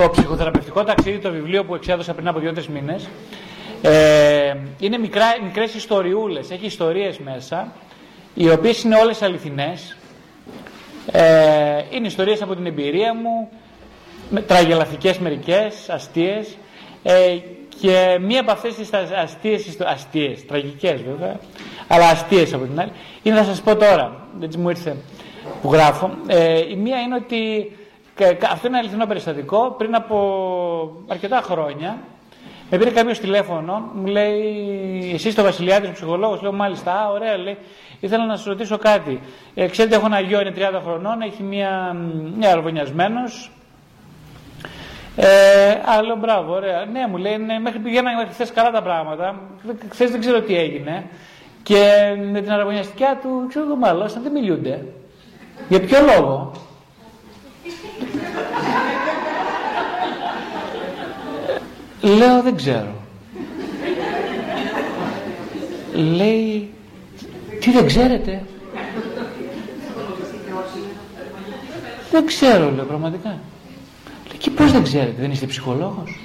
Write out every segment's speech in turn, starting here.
το ψυχοθεραπευτικό ταξίδι, το βιβλίο που εξέδωσα πριν από δύο-τρεις μήνες. Ε, είναι μικρά, μικρές ιστοριούλες, έχει ιστορίες μέσα, οι οποίες είναι όλες αληθινές. Ε, είναι ιστορίες από την εμπειρία μου, με, τραγελαφικές μερικές, αστείες. Ε, και μία από αυτές τις αστείες, αστείες, τραγικές βέβαια, αλλά αστείες από την άλλη, είναι να σας πω τώρα, έτσι μου ήρθε που γράφω. Ε, η μία είναι ότι αυτό είναι αληθινό περιστατικό. Πριν από αρκετά χρόνια, με πήρε κάποιος τηλέφωνο, μου λέει: Εσύ το Βασιλιάδη, ο ψυχολόγος. Λέω: Μάλιστα, α, ωραία, λέει. Ήθελα να σας ρωτήσω κάτι. Ε, ξέρετε, έχω ένα γιο, είναι 30 χρονών, έχει μία, μία αρβωνιασμένος. Ε, α, λέω μπράβο, ωραία. Ναι, μου λέει, ναι, μέχρι πηγαίνανε μέχρι χθες καλά τα πράγματα. Χθες δεν ξέρω τι έγινε. Και με την αραβωνιαστικιά του, ξέρω το μάλλον, δεν μιλούνται. Για ποιο λόγο; Λέω δεν ξέρω. Λέει, τι δεν ξέρετε; Δεν ξέρω, λέω πραγματικά. Λέει, και πώς δεν ξέρετε, δεν είστε ψυχολόγος;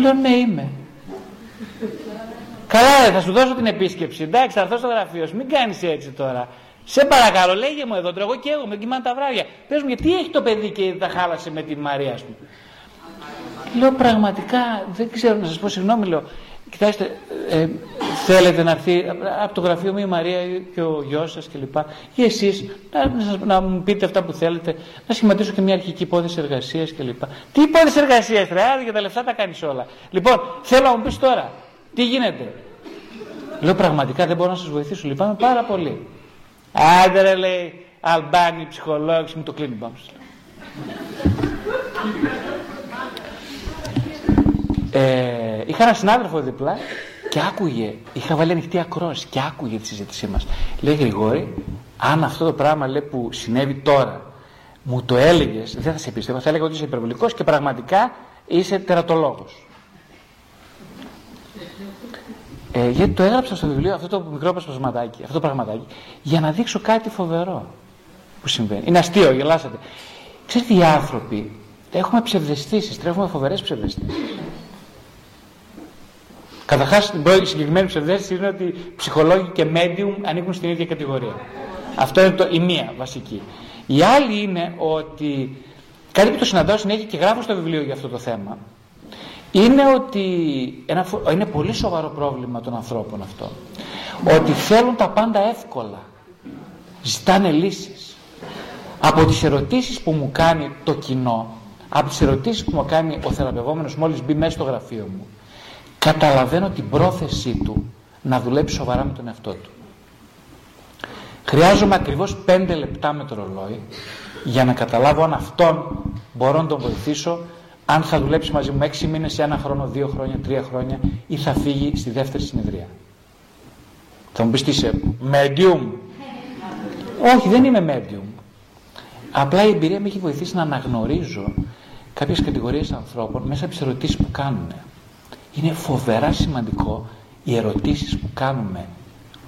Λέω, ναι είμαι. Καλά, θα σου δώσω την επίσκεψη. Εντάξει, θα έρθω στο γραφείο σου. Μην κάνεις έτσι τώρα. Σε παρακαλώ, λέγε μου εδώ, εγώ και εγώ με κοιμάνε τα βράδια. Πες μου, γιατί έχει το παιδί και τα χάλασε με τη Μαρία, μου. Λέω πραγματικά, δεν ξέρω να σας πω, συγγνώμη, λέω, κοιτάξτε, ε, θέλετε να έρθει από το γραφείο μου η Μαρία και ο γιος σας κλπ. Ή εσείς να, να, μου πείτε αυτά που θέλετε, να σχηματίσω και μια αρχική υπόθεση εργασίας κλπ. Τι υπόθεση εργασίας, ρε, για τα λεφτά τα κάνεις όλα. Λοιπόν, θέλω να μου πεις τώρα, τι γίνεται. Λέω πραγματικά δεν μπορώ να σας βοηθήσω, λυπάμαι πάρα πολύ. Άντε ρε λέει, Αλμπάνι ψυχολόγος, μου το κλείνει πάνω ε, είχα ένα συνάδελφο δίπλα και άκουγε, είχα βάλει ανοιχτή ακρόαση και άκουγε τη συζήτησή μας. Λέει Γρηγόρη, αν αυτό το πράγμα λέει, που συνέβη τώρα μου το έλεγες, δεν θα σε πίστευα, θα έλεγα ότι είσαι υπερβολικός και πραγματικά είσαι τερατολόγος. Ε, γιατί το έγραψα στο βιβλίο αυτό το μικρό προσπασματάκι, αυτό το πραγματάκι, για να δείξω κάτι φοβερό που συμβαίνει. Είναι αστείο, γελάσατε. Ξέρετε, οι άνθρωποι έχουμε ψευδεστήσεις, τρέχουμε φοβερές ψευδεστήσεις. Καταρχάς, η συγκεκριμένη ψευδέστηση είναι ότι ψυχολόγοι και medium ανήκουν στην ίδια κατηγορία. Αυτό είναι το, η μία βασική. Η άλλη είναι ότι κάτι που το συναντάω συνέχεια και γράφω στο βιβλίο για αυτό το θέμα είναι ότι ένα, είναι πολύ σοβαρό πρόβλημα των ανθρώπων αυτό. Ότι θέλουν τα πάντα εύκολα. Ζητάνε λύσεις. Από τις ερωτήσεις που μου κάνει το κοινό, από τις ερωτήσεις που μου κάνει ο θεραπευόμενος μόλις μπει μέσα στο γραφείο μου, καταλαβαίνω την πρόθεσή του να δουλέψει σοβαρά με τον εαυτό του. Χρειάζομαι ακριβώς πέντε λεπτά με το ρολόι για να καταλάβω αν αυτόν μπορώ να τον βοηθήσω αν θα δουλέψει μαζί μου έξι μήνες, σε ένα χρόνο, δύο χρόνια, τρία χρόνια ή θα φύγει στη δεύτερη συνεδρία. Θα μου πεις τι είσαι, medium; Όχι, δεν είμαι medium. Απλά η εμπειρία με έχει βοηθήσει να αναγνωρίζω κάποιες κατηγορίες ανθρώπων μέσα από τις ερωτήσεις που κάνουν. Είναι φοβερά σημαντικό οι ερωτήσεις που κάνουμε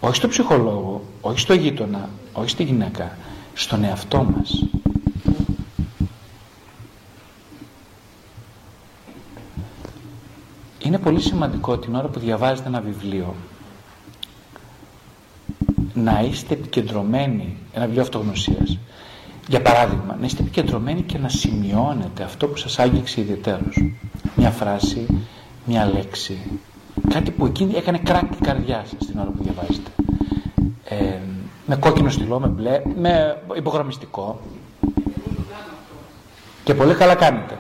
όχι στο ψυχολόγο, όχι στο γείτονα, όχι στη γυναίκα, στον εαυτό μας. Είναι πολύ σημαντικό την ώρα που διαβάζετε ένα βιβλίο να είστε επικεντρωμένοι, ένα βιβλίο αυτογνωσίας, για παράδειγμα, να είστε επικεντρωμένοι και να σημειώνετε αυτό που σας άγγιξε ιδιαίτερος. Μια φράση, μια λέξη, κάτι που εκείνη έκανε κράκ την καρδιά σας την ώρα που διαβάζετε. Ε, με κόκκινο στυλό, με μπλε, με υπογραμμιστικό. Και πολύ καλά κάνετε.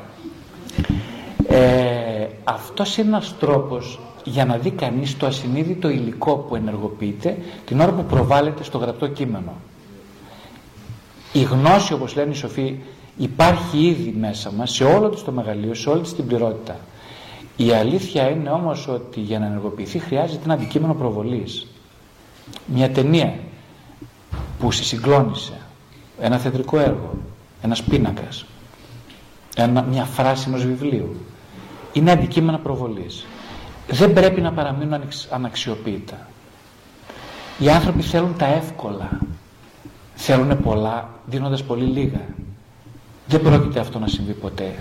Ε, αυτός είναι ένας τρόπος για να δει κανείς το ασυνείδητο υλικό που ενεργοποιείται την ώρα που προβάλλεται στο γραπτό κείμενο. Η γνώση όπως λένε οι σοφοί υπάρχει ήδη μέσα μας σε όλο το μεγαλείο, σε όλη την πληρότητα. Η αλήθεια είναι όμως ότι για να ενεργοποιηθεί χρειάζεται ένα αντικείμενο προβολής. Μια ταινία που σε συγκλώνησε, ένα θεατρικό έργο, ένας πίνακας, μια φράση ενός βιβλίου, είναι αντικείμενα προβολής. Δεν πρέπει να παραμείνουν αναξιοποιητά. Οι άνθρωποι θέλουν τα εύκολα. Θέλουν πολλά δίνοντας πολύ λίγα. Δεν πρόκειται αυτό να συμβεί ποτέ.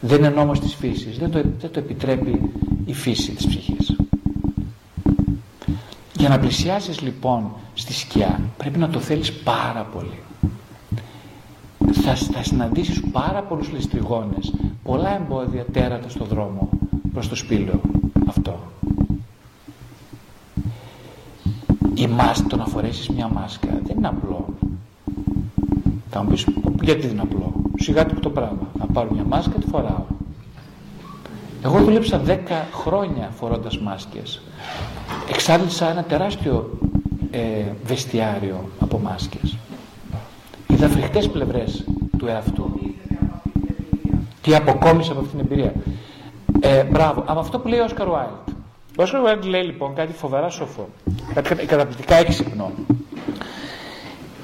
Δεν είναι νόμος της φύσης. Δεν το, δεν το επιτρέπει η φύση της ψυχής. Για να πλησιάσεις λοιπόν στη σκιά πρέπει να το θέλεις πάρα πολύ. Θα, θα συναντήσεις πάρα πολλούς ληστριγόνες, πολλά εμπόδια τέρατα στο δρόμο προς το σπήλαιο αυτό. Η μάσκα, το να φορέσεις μια μάσκα δεν είναι απλό. Θα μου πεις, γιατί δεν είναι απλό; Σιγά το πράγμα. Να πάρω μια μάσκα, τη φοράω. Εγώ δούλεψα 10 χρόνια φορώντας μάσκες. Εξάντλησα ένα τεράστιο ε, βεστιάριο από μάσκες. Είδα φρικτές πλευρές του εαυτού. Τι αποκόμισα από αυτή την εμπειρία. Ε, μπράβο. Από αυτό που λέει ο Όσκαρ Βάιλτ. Ο Όσκαρ Βάιλτ λέει λοιπόν κάτι φοβερά σοφό. Κάτι καταπληκτικά έξυπνο.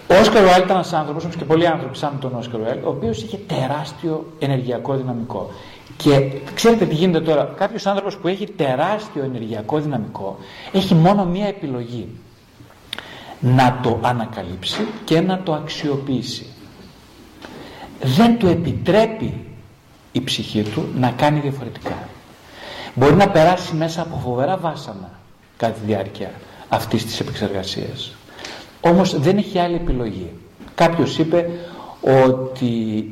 Ο Όσκαρ Βάιλτ ήταν ένας άνθρωπος, όπως και πολλοί άνθρωποι σαν τον Όσκαρ Βάιλτ, ο οποίος είχε τεράστιο ενεργειακό δυναμικό. Και ξέρετε τι γίνεται τώρα. Κάποιος άνθρωπος που έχει τεράστιο ενεργειακό δυναμικό έχει μόνο μία επιλογή. Να το ανακαλύψει και να το αξιοποιήσει. Δεν του επιτρέπει η ψυχή του να κάνει διαφορετικά. Μπορεί να περάσει μέσα από φοβερά βάσανα κατά τη διάρκεια αυτής της επεξεργασίας. Όμως δεν έχει άλλη επιλογή. Κάποιος είπε ότι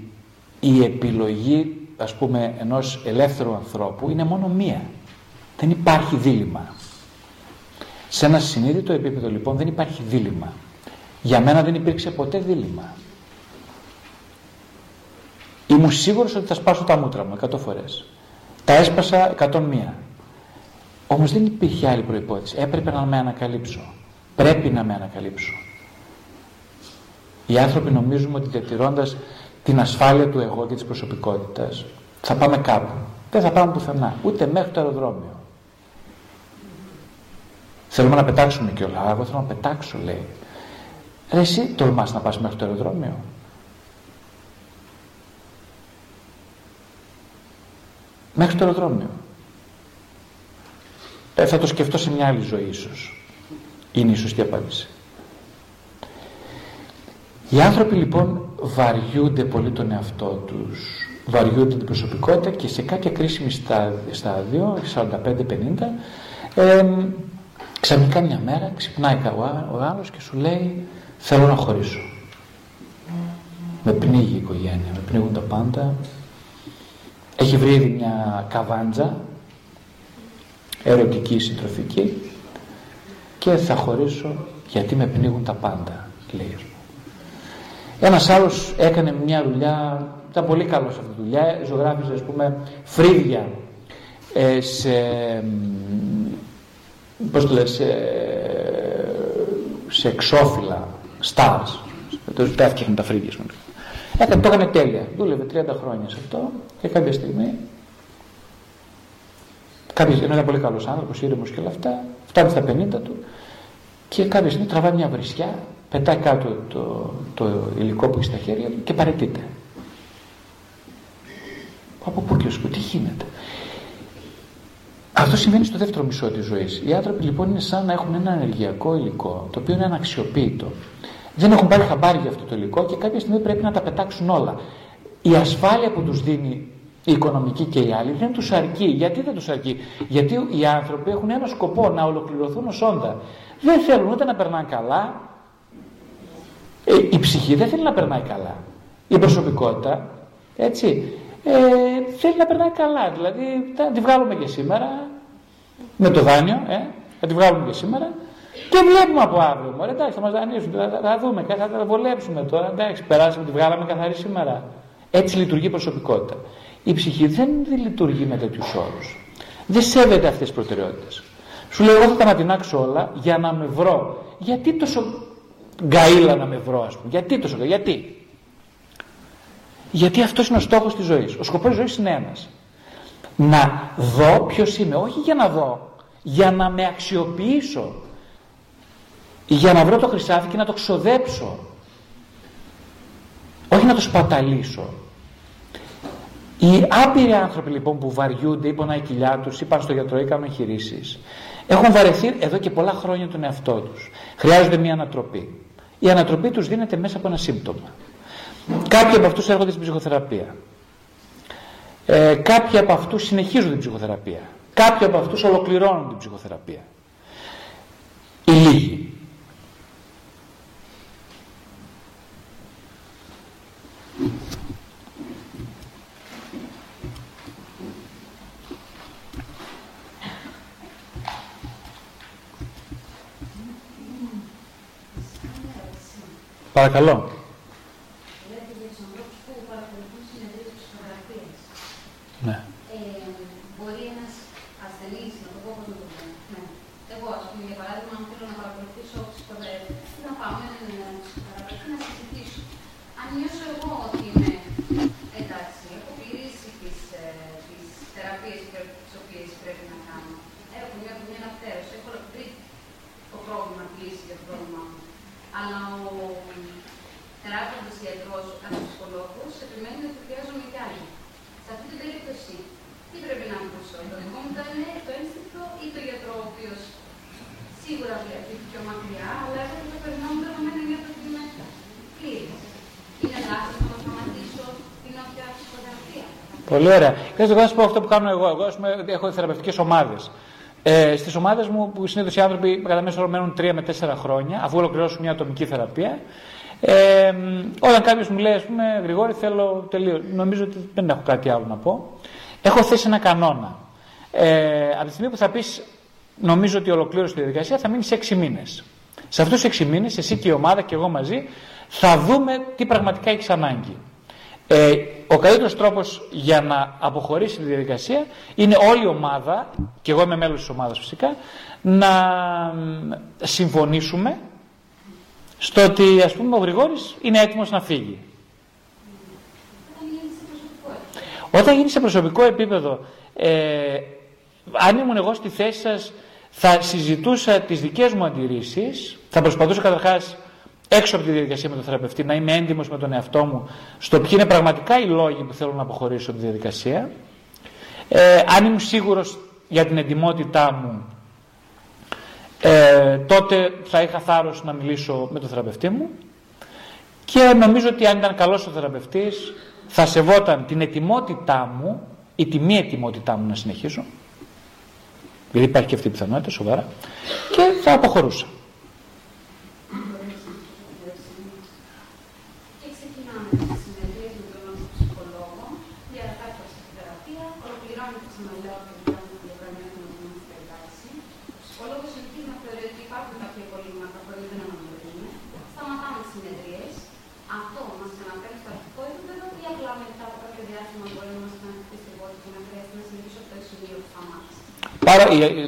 η επιλογή ας πούμε ενός ελεύθερου ανθρώπου είναι μόνο μία. Δεν υπάρχει δίλημα. Σε ένα συνείδητο επίπεδο λοιπόν δεν υπάρχει δίλημα. Για μένα δεν υπήρξε ποτέ δίλημα. Ήμουν σίγουρος ότι θα σπάσω τα μούτρα μου 100 φορές. Τα έσπασα 101. Όμως δεν υπήρχε άλλη προϋπόθεση. Έπρεπε να με ανακαλύψω. Πρέπει να με ανακαλύψω. Οι άνθρωποι νομίζουμε ότι διατηρώντας την ασφάλεια του εγώ και της προσωπικότητας θα πάμε κάπου. Δεν θα πάμε πουθενά. Ούτε μέχρι το αεροδρόμιο. Θέλουμε να πετάξουμε κιόλα. Εγώ θέλω να πετάξω λέει. Ρε εσύ τολμάς να πας μέχρι το αεροδρόμιο. Μέχρι το αεροδρόμιο. Ε, θα το σκεφτώ σε μια άλλη ζωή ίσως. Είναι η σωστή απάντηση. Οι άνθρωποι λοιπόν βαριούνται πολύ τον εαυτό τους, βαριούνται την προσωπικότητα και σε κάποια κρίσιμη στάδιο, 45-50, ε, ξαφνικά μια μέρα ξυπνάει ο άλλος και σου λέει θέλω να χωρίσω. Με πνίγει η οικογένεια, με πνίγουν τα πάντα. Έχει βρει ήδη μια καβάντζα, ερωτική συντροφική και θα χωρίσω γιατί με πνίγουν τα πάντα, λέει. Ένας άλλος έκανε μια δουλειά, ήταν πολύ καλός αυτή τη δουλειά, ζωγράφιζε ας πούμε φρύδια ε, σε, πώς το λες, σε, σε εξώφυλλα, stars, τα έφτιαχνε τα φρύδια σου. Έκανε, το έκανε τέλεια, δούλευε 30 χρόνια σε αυτό και κάποια στιγμή κάποιος, ένα πολύ καλός άνθρωπος, ήρεμος και όλα αυτά, φτάνει στα 50 του και κάποια στιγμή τραβάει μια βρισιά πετάει κάτω το, το υλικό που έχει στα χέρια του και παρετείται. Από πού και τι γίνεται; Αυτό συμβαίνει στο δεύτερο μισό της ζωής. Οι άνθρωποι λοιπόν είναι σαν να έχουν ένα ενεργειακό υλικό, το οποίο είναι αναξιοποιητό. Δεν έχουν πάρει χαμπάρι για αυτό το υλικό και κάποια στιγμή πρέπει να τα πετάξουν όλα. Η ασφάλεια που τους δίνει η οικονομική και οι άλλοι δεν τους αρκεί. Γιατί δεν τους αρκεί; Γιατί οι άνθρωποι έχουν ένα σκοπό να ολοκληρωθούν ως όντα. Δεν θέλουν ούτε να περνάνε καλά, ε, η ψυχή δεν θέλει να περνάει καλά. Η προσωπικότητα, έτσι, ε, θέλει να περνάει καλά. Δηλαδή, θα τη βγάλουμε και σήμερα, με το δάνειο, ε, θα τη βγάλουμε και σήμερα και βλέπουμε από αύριο. Μωρέ, εντάξει, θα μας δανείσουν, θα, θα, δούμε, θα τα βολέψουμε τώρα. Εντάξει, περάσαμε, τη βγάλαμε καθαρή σήμερα. Έτσι λειτουργεί η προσωπικότητα. Η ψυχή δεν λειτουργεί με τέτοιους όρους. Δεν σέβεται αυτές τις προτεραιότητες. Σου λέω, εγώ θα τα ανατινάξω όλα για να με βρω. Γιατί τόσο γκαίλα να με βρω ας πούμε; Γιατί τόσο γιατί; Γιατί αυτός είναι ο στόχος της ζωής. Ο σκοπός της ζωής είναι ένας. Να δω ποιος είμαι. Όχι για να δω. Για να με αξιοποιήσω. Για να βρω το χρυσάφι και να το ξοδέψω. Όχι να το σπαταλήσω. Οι άπειροι άνθρωποι λοιπόν που βαριούνται, είπαν η κοιλιά τους, είπαν στο γιατρό ή κάνουν εγχειρήσει, έχουν βαρεθεί εδώ και πολλά χρόνια τον εαυτό τους. Χρειάζονται μια ανατροπή. Η ανατροπή τους δίνεται μέσα από ένα σύμπτωμα. Κάποιοι από αυτούς έρχονται στην ψυχοθεραπεία. Ε, κάποιοι από αυτούς συνεχίζουν την ψυχοθεραπεία. Κάποιοι από αυτούς ολοκληρώνουν την ψυχοθεραπεία. Οι λίγοι. Παρακαλώ. Ναι. Ε, μπορεί ένα ασθενή, να το πω πώ να το πω. Ναι. Εγώ, α πούμε, για παράδειγμα, αν θέλω να παρακολουθήσω ψυχοθεραπεία, να πάω με έναν ψυχοθεραπευτή να συζητήσω. Αν νιώσω εγώ ότι είμαι εντάξει, έχω πληρήσει τι τις θεραπείε τι οποίε πρέπει να κάνω. Έχω μια, μια αναπτέρωση, έχω βρει το πρόβλημα, τη λύση για το πρόβλημά μου. Αλλά ο θεράπευτη γιατρό, ο ψυχολόγο, επιμένει ότι χρειάζομαι κι άλλοι. Σε αυτή την περίπτωση, τι πρέπει να ακούσω, το δικό μου θα είναι το ένστικτο ή το γιατρό, ο οποίο σίγουρα βλέπει πιο μακριά, αλλά εγώ το περνάω δεδομένα για το ότι είμαι πλήρη. Είναι λάθο να σταματήσω την όποια ψυχοθεραπεία. Πολύ ωραία. Και εγώ να σου πω αυτό που κάνω εγώ. Εγώ πούμε, έχω θεραπευτικές ομάδες. Ε, Στις ομάδες μου, που συνήθως οι άνθρωποι κατά μέσο όρο μένουν 3 με 4 χρόνια, αφού ολοκληρώσουν μια ατομική θεραπεία, ε, όταν κάποιος μου λέει, ας πούμε, Γρηγόρη, θέλω τελείω. Νομίζω ότι δεν έχω κάτι άλλο να πω. Έχω θέσει ένα κανόνα. Ε, από τη στιγμή που θα πεις, νομίζω ότι ολοκλήρωσε τη διαδικασία, θα μείνει σε 6 μήνες. Σε αυτούς τους 6 μήνες, εσύ και η ομάδα και εγώ μαζί, θα δούμε τι πραγματικά έχεις ανάγκη. Ε, ο καλύτερος τρόπος για να αποχωρήσει τη διαδικασία είναι όλη η ομάδα, και εγώ είμαι μέλος της ομάδας φυσικά, να συμφωνήσουμε στο ότι ας πούμε ο Γρηγόρης είναι έτοιμος να φύγει. Όταν γίνει σε προσωπικό επίπεδο, ε, αν ήμουν εγώ στη θέση σας, θα συζητούσα τις δικές μου αντιρρήσεις, θα προσπαθούσα καταρχάς έξω από τη διαδικασία με τον θεραπευτή να είμαι έντιμος με τον εαυτό μου στο ποιοι είναι πραγματικά οι λόγοι που θέλω να αποχωρήσω από τη διαδικασία. Ε, αν ήμουν σίγουρος για την εντιμότητά μου ε, τότε θα είχα θάρρος να μιλήσω με τον θεραπευτή μου και νομίζω ότι αν ήταν καλός ο θεραπευτής θα σεβόταν την ετοιμότητά μου ή τη μη ετοιμότητά μου να συνεχίσω γιατί υπάρχει και αυτή η πιθανότητα σοβαρά και θα αποχωρούσα.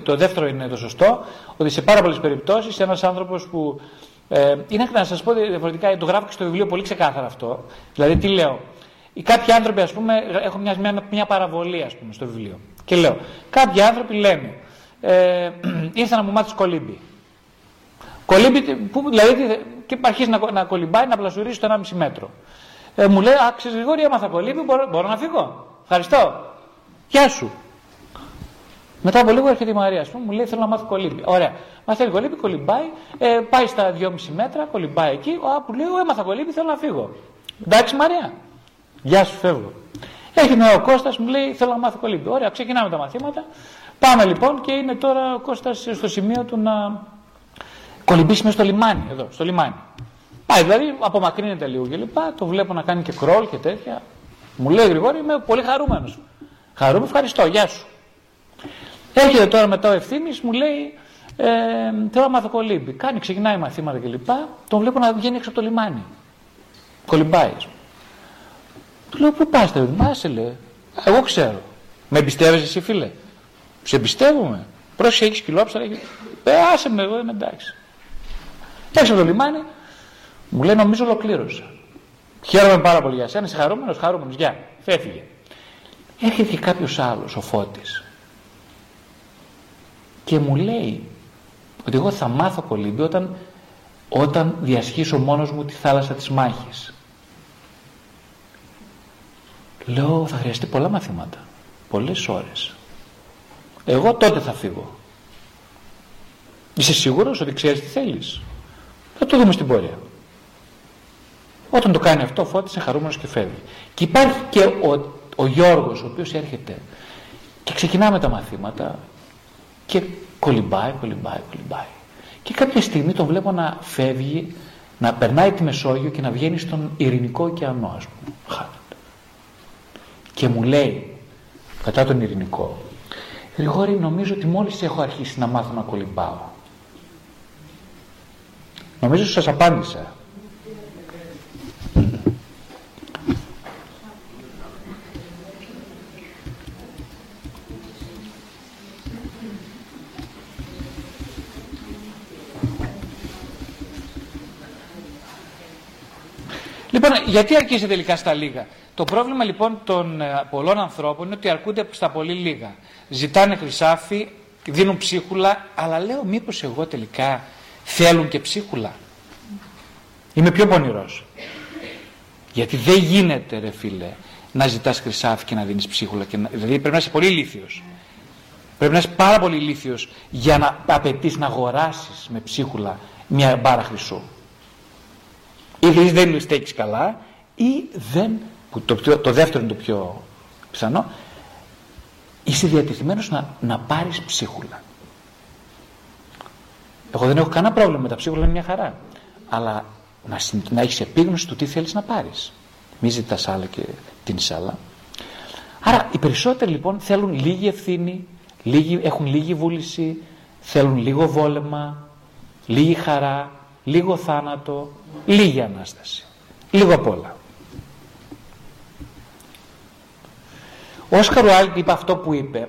Το δεύτερο είναι το σωστό, ότι σε πάρα πολλές περιπτώσεις ένας άνθρωπος που. Ε, είναι να σας πω διαφορετικά, το γράφω και στο βιβλίο πολύ ξεκάθαρα αυτό. Δηλαδή, τι λέω; Οι κάποιοι άνθρωποι, ας πούμε, έχω μια, μια, μια παραβολή, ας πούμε, στο βιβλίο. Και λέω, κάποιοι άνθρωποι λένε, ε, ήρθα να μου μάθεις κολύμπι. Κολύμπι, που, δηλαδή, και αρχίζει να, να κολυμπάει, να πλασουρίσει το 1,5 μέτρο. Ε, μου λέει, Α, ξέρεις Γρηγόρη, έμαθα κολύμπι, μπορώ, μπορώ να φύγω. Ευχαριστώ. Γεια σου. Μετά από λίγο έρχεται η Μαρία, ας πούμε, μου λέει: Θέλω να μάθω κολύμπι. Ωραία. Μαθαίνει κολύμπι, κολυμπάει, ε, πάει στα 2,5 μέτρα, κολυμπάει εκεί. Α, που λέει: Έμαθα κολύμπι, θέλω να φύγω. Εντάξει, Μαρία. Γεια σου, φεύγω. Έρχεται ο Κώστας, μου λέει: Θέλω να μάθω κολύμπι. Ωραία, ξεκινάμε τα μαθήματα. Πάμε λοιπόν και είναι τώρα ο Κώστας στο σημείο του να κολυμπήσει μέσα στο λιμάνι. Εδώ, στο λιμάνι. Πάει δηλαδή, απομακρύνεται λίγο και λοιπά. Το βλέπω να κάνει και κρόλ και τέτοια. Μου λέει Γρηγόρη, είμαι πολύ χαρούμενος. Χαρούμενος, ευχαριστώ, γεια σου. Έρχεται τώρα μετά ο ευθύνης, μου λέει: ε, Θέλω να μάθω κολύμπι. Κάνει, ξεκινάει μαθήματα κλπ. Τον βλέπω να βγαίνει έξω από το λιμάνι. Κολυμπάει. Του λέω: Πού πας, δεν πα, λέει. Εγώ ξέρω. Με εμπιστεύεσαι εσύ, φίλε. Σε εμπιστεύομαι. Πρόσεχε, έχεις κιλόψαρα. Έχεις... Ε, άσε με, εγώ είμαι εντάξει. Έξω από το λιμάνι, μου λέει: Νομίζω ολοκλήρωσα. Χαίρομαι πάρα πολύ για σένα. Είσαι χαρούμενος, χαρούμενος. Γεια. Φέφυγε. Έρχεται κάποιος άλλος, ο Φώτης και μου λέει ότι εγώ θα μάθω κολύμπι όταν, όταν διασχίσω μόνος μου τη θάλασσα της μάχης. Λέω θα χρειαστεί πολλά μαθήματα, πολλές ώρες. Εγώ τότε θα φύγω. Είσαι σίγουρος ότι ξέρεις τι θέλεις; Θα το δούμε στην πορεία. Όταν το κάνει αυτό, φώτισε είναι χαρούμενος και φεύγει. Και υπάρχει και ο, ο Γιώργος, ο οποίος έρχεται και ξεκινάμε τα μαθήματα και κολυμπάει, κολυμπάει, κολυμπάει. Και κάποια στιγμή τον βλέπω να φεύγει, να περνάει τη Μεσόγειο και να βγαίνει στον Ειρηνικό ωκεανό, ας πούμε. Χάνεται. Και μου λέει, κατά τον Ειρηνικό, Γρηγόρη νομίζω ότι μόλις έχω αρχίσει να μάθω να κολυμπάω. Νομίζω ότι σας απάντησα. Λοιπόν, γιατί αρκείσαι τελικά στα λίγα; Το πρόβλημα λοιπόν των ε, πολλών ανθρώπων είναι ότι αρκούνται στα πολύ λίγα. Ζητάνε χρυσάφι, δίνουν ψίχουλα, αλλά λέω μήπως εγώ τελικά θέλουν και ψίχουλα; Είμαι πιο πονηρός. Γιατί δεν γίνεται ρε φίλε να ζητάς χρυσάφι και να δίνεις ψίχουλα. Και να... Δηλαδή πρέπει να είσαι πολύ λύθιος. Πρέπει να είσαι πάρα πολύ λύθιος για να απαιτείς να αγοράσεις με ψίχουλα μια μπάρα χρυσού. Ή δηλαδή δεν στέκεις καλά ή δεν, που το, το δεύτερο είναι το πιο πιθανό, είσαι διατεθειμένος να, να πάρεις ψίχουλα. Εγώ δεν έχω κανένα πρόβλημα με τα ψίχουλα, είναι μια χαρά. Αλλά να, να έχεις επίγνωση του τι θέλεις να πάρεις. Μη ζητάς άλλα και την άλλα. Άρα οι περισσότεροι λοιπόν θέλουν λίγη ευθύνη, λίγη, έχουν λίγη βούληση, θέλουν λίγο βόλεμα, λίγη χαρά, λίγο θάνατο, λίγη Ανάσταση. Λίγο απ' όλα. Ο Όσκαρ είπε αυτό που είπε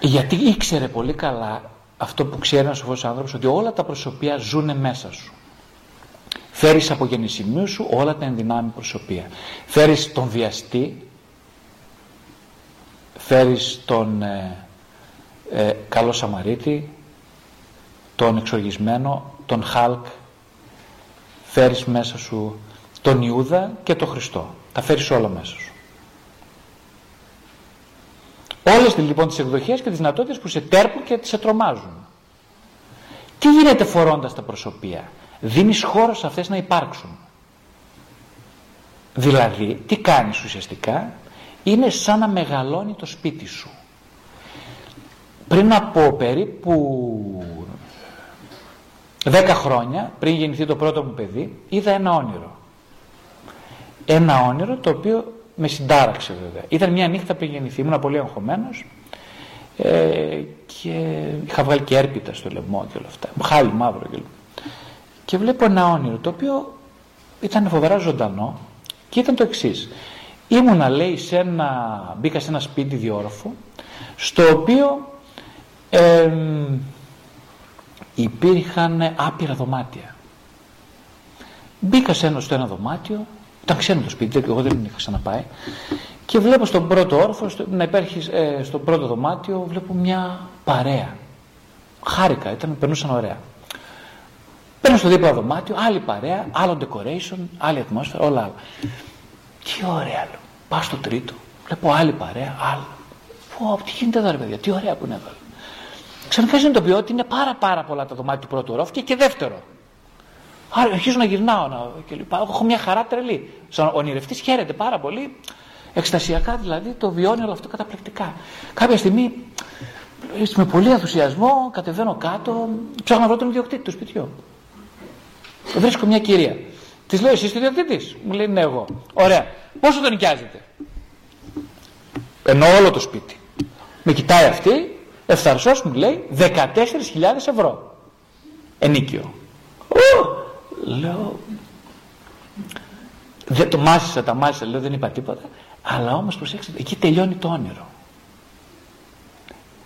γιατί ήξερε πολύ καλά αυτό που ξέρει ένας σοφός άνθρωπος ότι όλα τα προσωπία ζουν μέσα σου. Φέρεις από γεννησιμίου σου όλα τα ενδυνάμει προσωπία. Φέρεις τον βιαστή, φέρεις τον ε, ε, καλό Σαμαρίτη, τον εξοργισμένο, τον Χάλκ, φέρεις μέσα σου τον Ιούδα και τον Χριστό. Τα φέρεις όλα μέσα σου. Όλες λοιπόν τις εκδοχές και τις δυνατότητες που σε τέρπουν και σε τρομάζουν. Τι γίνεται φορώντας τα προσωπία; Δίνεις χώρο σε αυτές να υπάρξουν. Δηλαδή, τι κάνεις ουσιαστικά, είναι σαν να μεγαλώνει το σπίτι σου. Πριν από περίπου δέκα χρόνια, πριν γεννηθεί το πρώτο μου παιδί, είδα ένα όνειρο. Ένα όνειρο το οποίο με συντάραξε βέβαια. Ήταν μια νύχτα πριν γεννηθεί, ήμουν πολύ αγχωμένος ε, και είχα βγάλει και έρπιτα στο λαιμό και όλα αυτά. Χάλι μαύρο και Και βλέπω ένα όνειρο το οποίο ήταν φοβερά ζωντανό και ήταν το εξής. Ήμουνα λέει σε ένα, μπήκα σε ένα σπίτι διόροφο στο οποίο ε, υπήρχαν άπειρα δωμάτια. Μπήκα σε ένα, στο ένα δωμάτιο, ήταν ξένο το σπίτι, εγώ δεν είχα ξαναπάει, και βλέπω στον πρώτο όροφο, να υπάρχει ε, στο πρώτο δωμάτιο, βλέπω μια παρέα. Χάρηκα, ήταν, περνούσαν ωραία. Παίρνω στο δίπλα δωμάτιο, άλλη παρέα, άλλο decoration, άλλη ατμόσφαιρα, όλα άλλα. Τι ωραία, λέω. Πάω στο τρίτο, βλέπω άλλη παρέα, άλλο. Πω, τι γίνεται εδώ, ρε παιδιά, τι ωραία που είναι εδώ. Ξαφνικά συνειδητοποιώ ότι είναι πάρα πάρα πολλά τα δωμάτια του πρώτου ορόφου και, και δεύτερο. Άρα αρχίζω να γυρνάω να, και λοιπά. Έχω μια χαρά τρελή. Σαν ονειρευτής χαίρεται πάρα πολύ. Εκστασιακά δηλαδή το βιώνει όλο αυτό καταπληκτικά. Κάποια στιγμή με πολύ ενθουσιασμό κατεβαίνω κάτω, ψάχνω να βρω τον ιδιοκτήτη του σπιτιού. Βρίσκω μια κυρία. Της λέω: Εσύ είσαι ιδιοκτήτης; Μου λέει: Ναι, εγώ. Ωραία. Πόσο τον νοικιάζετε; Ενώ όλο το σπίτι. Με κοιτάει αυτή, ευθαρσός μου λέει 14.000 ευρώ. Ενίκιο. Λέω, δεν το μάσησα, τα μάσησα, λέω δεν είπα τίποτα. Αλλά όμως προσέξτε, εκεί τελειώνει το όνειρο.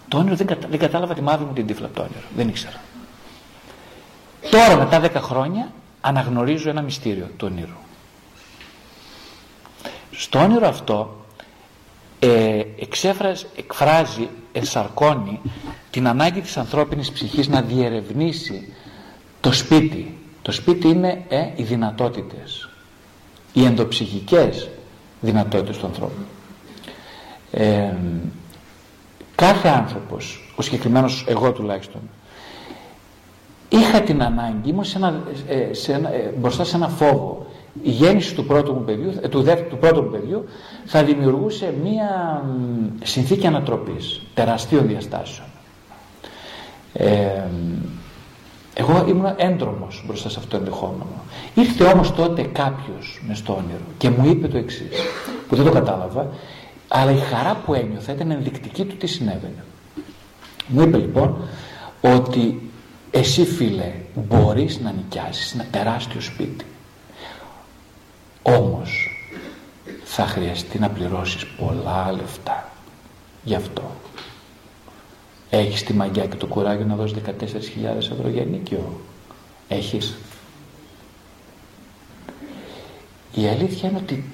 Το όνειρο δεν, κατα... δεν κατάλαβα τη μαύρη μου την τύφλα το όνειρο. Δεν ήξερα. Τώρα μετά 10 χρόνια αναγνωρίζω ένα μυστήριο του όνειρου. Στο όνειρο αυτό ε, εκφράζει, ενσαρκώνει την ανάγκη της ανθρώπινης ψυχής να διερευνήσει το σπίτι. Το σπίτι είναι ε, οι δυνατότητες, οι ενδοψυχικές δυνατότητες του ανθρώπου. Ε, κάθε άνθρωπος, ο συγκεκριμένος εγώ τουλάχιστον, είχα την ανάγκη, ήμουν σε ένα, ε, σε ένα, ε, μπροστά σε ένα φόβο. Η γέννηση του πρώτου μου παιδιού, ε, του, του πρώτου μου παιδιού θα δημιουργούσε μία συνθήκη ανατροπής τεραστίων διαστάσεων. Ε, εγώ ήμουν έντρομος μπροστά σε αυτό το ενδεχόμενο. Ήρθε όμως τότε κάποιος με στο όνειρο και μου είπε το εξής που δεν το κατάλαβα, αλλά η χαρά που ένιωθα ήταν ενδεικτική του τι συνέβαινε. Μου είπε λοιπόν ότι εσύ φίλε μπορείς να νοικιάσεις ένα τεράστιο σπίτι. Όμως θα χρειαστεί να πληρώσεις πολλά λεφτά γι' αυτό. Έχεις τη μαγιά και το κουράγιο να δώσεις 14.000 ευρώ για νίκιο. Έχεις. Η αλήθεια είναι ότι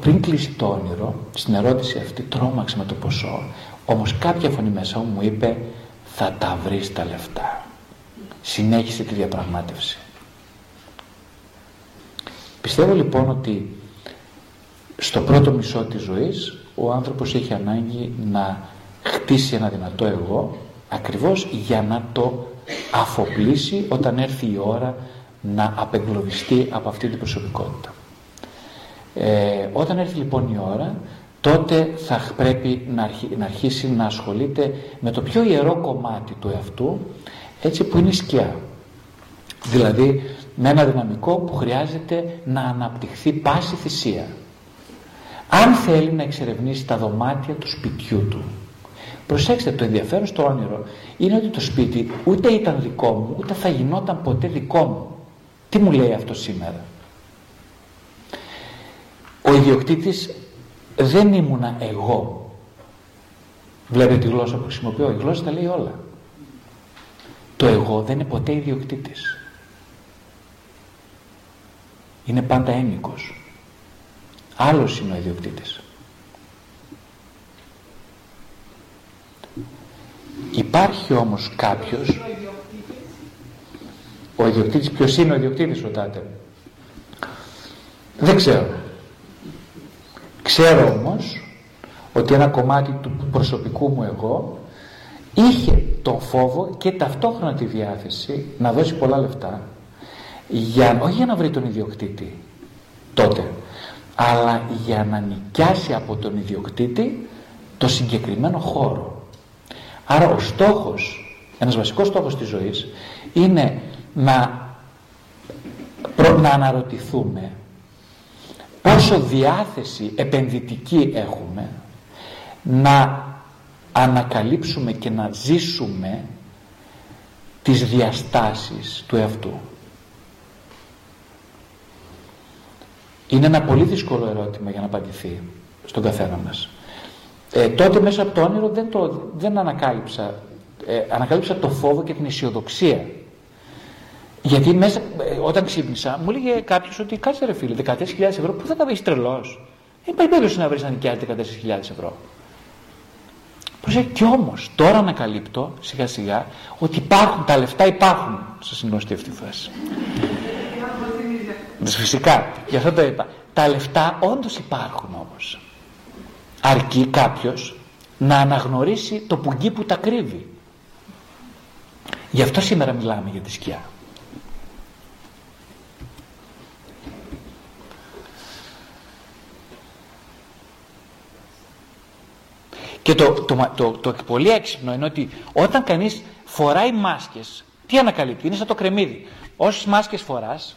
πριν κλείσει το όνειρο, στην ερώτηση αυτή τρόμαξε με το ποσό, όμως κάποια φωνή μέσα μου μου είπε θα τα βρεις τα λεφτά. Συνέχισε τη διαπραγμάτευση. Πιστεύω λοιπόν ότι στο πρώτο μισό της ζωής ο άνθρωπος έχει ανάγκη να χτίσει ένα δυνατό εγώ ακριβώς για να το αφοπλίσει όταν έρθει η ώρα να απεγκλωβιστεί από αυτή την προσωπικότητα. Ε, όταν έρθει λοιπόν η ώρα τότε θα πρέπει να, να αρχίσει να ασχολείται με το πιο ιερό κομμάτι του εαυτού έτσι που είναι η σκιά. Δηλαδή με ένα δυναμικό που χρειάζεται να αναπτυχθεί πάση θυσία. Αν θέλει να εξερευνήσει τα δωμάτια του σπιτιού του. Προσέξτε το ενδιαφέρον στο όνειρο είναι ότι το σπίτι ούτε ήταν δικό μου ούτε θα γινόταν ποτέ δικό μου. Τι μου λέει αυτό σήμερα; Ο ιδιοκτήτης δεν ήμουνα εγώ. Βλέπετε τη γλώσσα που χρησιμοποιώ. Η γλώσσα τα λέει όλα. Το εγώ δεν είναι ποτέ ιδιοκτήτης. Είναι πάντα ένικος. Άλλος είναι ο ιδιοκτήτης. Υπάρχει όμως κάποιος ο ιδιοκτήτης ποιος είναι ο ιδιοκτήτης ρωτάτε δεν ξέρω ξέρω όμως ότι ένα κομμάτι του προσωπικού μου εγώ είχε τον φόβο και ταυτόχρονα τη διάθεση να δώσει πολλά λεφτά για, όχι για να βρει τον ιδιοκτήτη τότε αλλά για να νοικιάσει από τον ιδιοκτήτη το συγκεκριμένο χώρο άρα ο στόχος ένας βασικός στόχος της ζωής είναι να, να αναρωτηθούμε πόσο διάθεση επενδυτική έχουμε να ανακαλύψουμε και να ζήσουμε τις διαστάσεις του εαυτού. Είναι ένα πολύ δύσκολο ερώτημα για να απαντηθεί στον καθένα μας. Ε, τότε μέσα από το όνειρο δεν, το, δεν ανακάλυψα, ε, ανακάλυψα το φόβο και την αισιοδοξία γιατί μέσα, ε, όταν ξύπνησα, μου έλεγε κάποιος ότι κάτσε ρε φίλε, 14.000 ευρώ, πού θα τα βρεις τρελός; Δεν υπάρχει περίπτωση να βρεις να νοικιάζει 14.000 ευρώ. Προσέχει κι όμως, τώρα ανακαλύπτω σιγά σιγά ότι υπάρχουν, τα λεφτά υπάρχουν. Σα γνωστή αυτή η φράση. Φυσικά, γι' αυτό το είπα. Τα λεφτά όντως υπάρχουν όμως. Αρκεί κάποιος να αναγνωρίσει το πουγγί που τα κρύβει. Γι' αυτό σήμερα μιλάμε για τη σκιά. Και το, το, το, το, πολύ έξυπνο είναι ότι όταν κανείς φοράει μάσκες, τι ανακαλύπτει, είναι σαν το κρεμμύδι. Όσες μάσκες φοράς,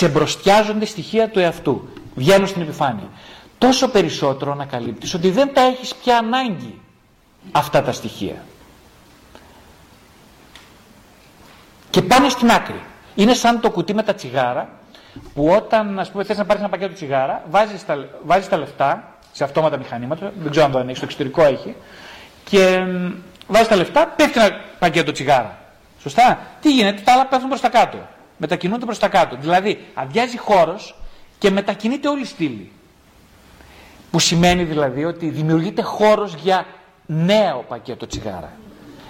ξεμπροστιάζονται στοιχεία του εαυτού, βγαίνουν στην επιφάνεια. Τόσο περισσότερο ανακαλύπτεις ότι δεν τα έχεις πια ανάγκη αυτά τα στοιχεία. Και πάνε στην άκρη. Είναι σαν το κουτί με τα τσιγάρα, που όταν ας πούμε, θες να πάρεις ένα πακέτο τσιγάρα, βάζεις τα, βάζεις τα λεφτά σε αυτόματα μηχανήματα, δεν ξέρω αν το ανοίξει, στο εξωτερικό έχει, και βάζεις τα λεφτά, πέφτει ένα πακέτο τσιγάρα. Σωστά; Τι γίνεται, τα άλλα πέφτουν προς τα κάτω. Μετακινούνται προς τα κάτω. Δηλαδή, αδειάζει χώρος και μετακινείται όλη η στήλη. Που σημαίνει δηλαδή ότι δημιουργείται χώρος για νέο πακέτο τσιγάρα.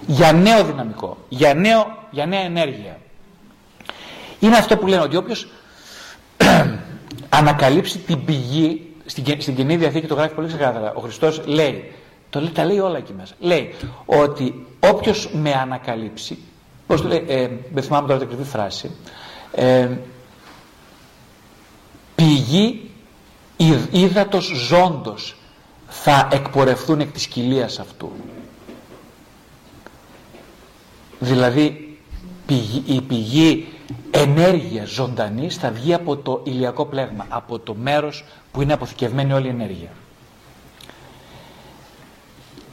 Για νέο δυναμικό. Για, νέο, για νέα ενέργεια. Είναι αυτό που λένε ότι όποιος ανακαλύψει την πηγή στην, στην Κοινή Διαθήκη το γράφει πολύ ξεκάθαρα. Ο Χριστός λέει, το λέει, τα λέει όλα εκεί μέσα. Λέει ότι όποιος με ανακαλύψει πώς το λέει, ε, δεν θυμάμαι τώρα την ακριβή φράση, ε, πηγή ύδατος ζώντος θα εκπορευθούν εκ της κοιλίας αυτού. Δηλαδή η πηγή ενέργειας ζωντανής θα βγει από το ηλιακό πλέγμα, από το μέρος που είναι αποθηκευμένη όλη η ενέργεια.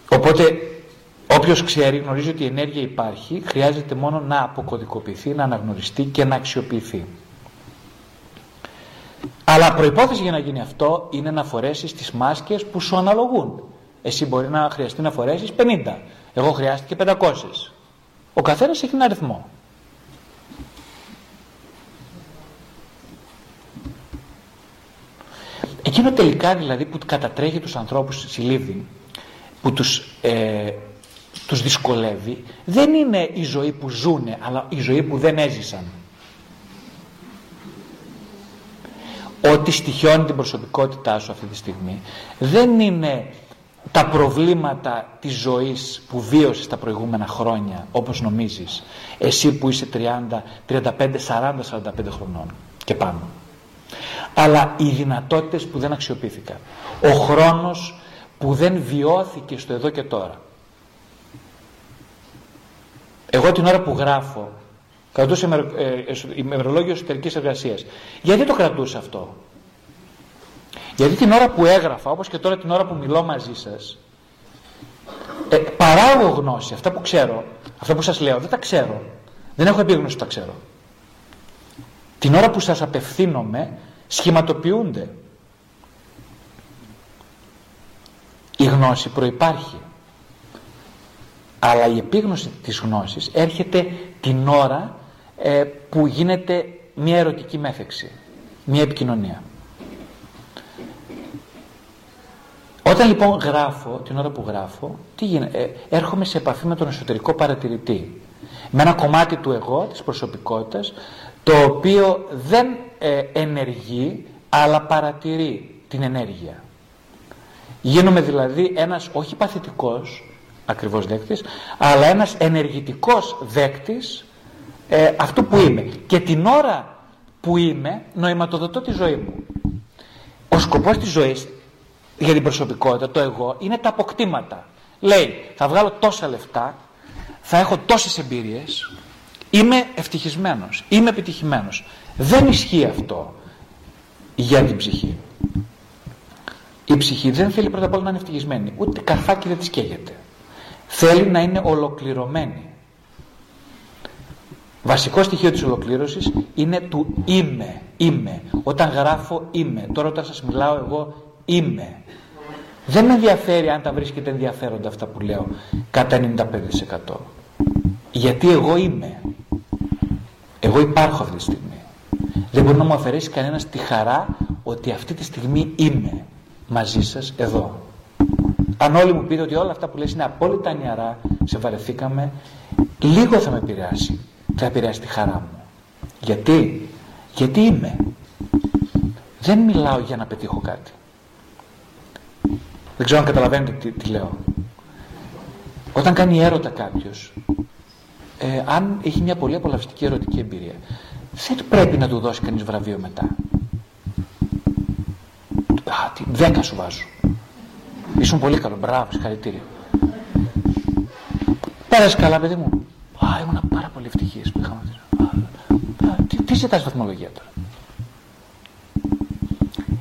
Οπότε όποιος ξέρει γνωρίζει ότι η ενέργεια υπάρχει, χρειάζεται μόνο να αποκωδικοποιηθεί, να αναγνωριστεί και να αξιοποιηθεί. Αλλά προϋπόθεση για να γίνει αυτό είναι να φορέσεις τις μάσκες που σου αναλογούν. Εσύ μπορεί να χρειαστεί να φορέσεις 50. Εγώ χρειάστηκε 500. Ο καθένας έχει ένα αριθμό. Εκείνο τελικά δηλαδή που κατατρέχει τους ανθρώπους στη που τους, ε, τους δυσκολεύει, δεν είναι η ζωή που ζούνε, αλλά η ζωή που δεν έζησαν. Ό,τι στοιχιώνει την προσωπικότητά σου αυτή τη στιγμή δεν είναι τα προβλήματα της ζωής που βίωσες τα προηγούμενα χρόνια όπως νομίζεις εσύ που είσαι 30, 35, 40, 45 χρονών και πάνω αλλά οι δυνατότητες που δεν αξιοποιήθηκαν ο χρόνος που δεν βιώθηκε στο εδώ και τώρα εγώ την ώρα που γράφω κρατούσα ε, ημερολόγιο εσωτερικής εργασίας γιατί το κρατούσα αυτό; Γιατί την ώρα που έγραφα, όπως και τώρα την ώρα που μιλώ μαζί σας, ε, παράγω γνώση, αυτά που ξέρω, αυτά που σας λέω, δεν τα ξέρω. Δεν έχω επίγνωση που τα ξέρω. Την ώρα που σας απευθύνομαι, σχηματοποιούνται. Η γνώση προϋπάρχει. Αλλά η επίγνωση της γνώσης έρχεται την ώρα ε, που γίνεται μια ερωτική μέθεξη, μια επικοινωνία. Όταν λοιπόν γράφω, την ώρα που γράφω, τι γίνεται, ε, έρχομαι σε επαφή με τον εσωτερικό παρατηρητή. Με ένα κομμάτι του εγώ, της προσωπικότητας, το οποίο δεν ε, ενεργεί, αλλά παρατηρεί την ενέργεια. Γίνομαι δηλαδή ένας όχι παθητικός, ακριβώς δέκτης, αλλά ένας ενεργητικός δέκτης ε, αυτού που είμαι. Και την ώρα που είμαι, νοηματοδοτώ τη ζωή μου. Ο σκοπός της ζωής για την προσωπικότητα, το εγώ, είναι τα αποκτήματα. Λέει, θα βγάλω τόσα λεφτά, θα έχω τόσες εμπειρίες, είμαι ευτυχισμένος, είμαι επιτυχημένος. Δεν ισχύει αυτό για την ψυχή. Η ψυχή δεν θέλει πρώτα απ' όλα να είναι ευτυχισμένη, ούτε καρφάκι δεν της καίγεται. Θέλει να είναι ολοκληρωμένη. Βασικό στοιχείο της ολοκλήρωσης είναι του είμαι, είμαι. Όταν γράφω είμαι. Τώρα όταν σας μιλάω εγώ είμαι. Δεν με ενδιαφέρει αν τα βρίσκεται ενδιαφέροντα αυτά που λέω κατά 95%. Γιατί εγώ είμαι. Εγώ υπάρχω αυτή τη στιγμή. Δεν μπορεί να μου αφαιρέσει κανένας τη χαρά ότι αυτή τη στιγμή είμαι μαζί σας εδώ. Αν όλοι μου πείτε ότι όλα αυτά που λες είναι απόλυτα νιαρά, σε βαρεθήκαμε, λίγο θα με επηρεάσει. Θα επηρεάσει τη χαρά μου. Γιατί, γιατί είμαι. Δεν μιλάω για να πετύχω κάτι. Δεν ξέρω αν καταλαβαίνετε τι, λέω. Όταν κάνει έρωτα κάποιος, ε, αν έχει μια πολύ απολαυστική ερωτική εμπειρία, δεν πρέπει να του δώσει κανείς βραβείο μετά. Α, τι, δέκα σου βάζω. Ήσουν πολύ καλό. Μπράβο, συγχαρητήρια. Πέρασε καλά, παιδί μου. Α, ήμουν πάρα πολύ ευτυχής που είχαμε. Τι, τι ζητάς βαθμολογία τώρα;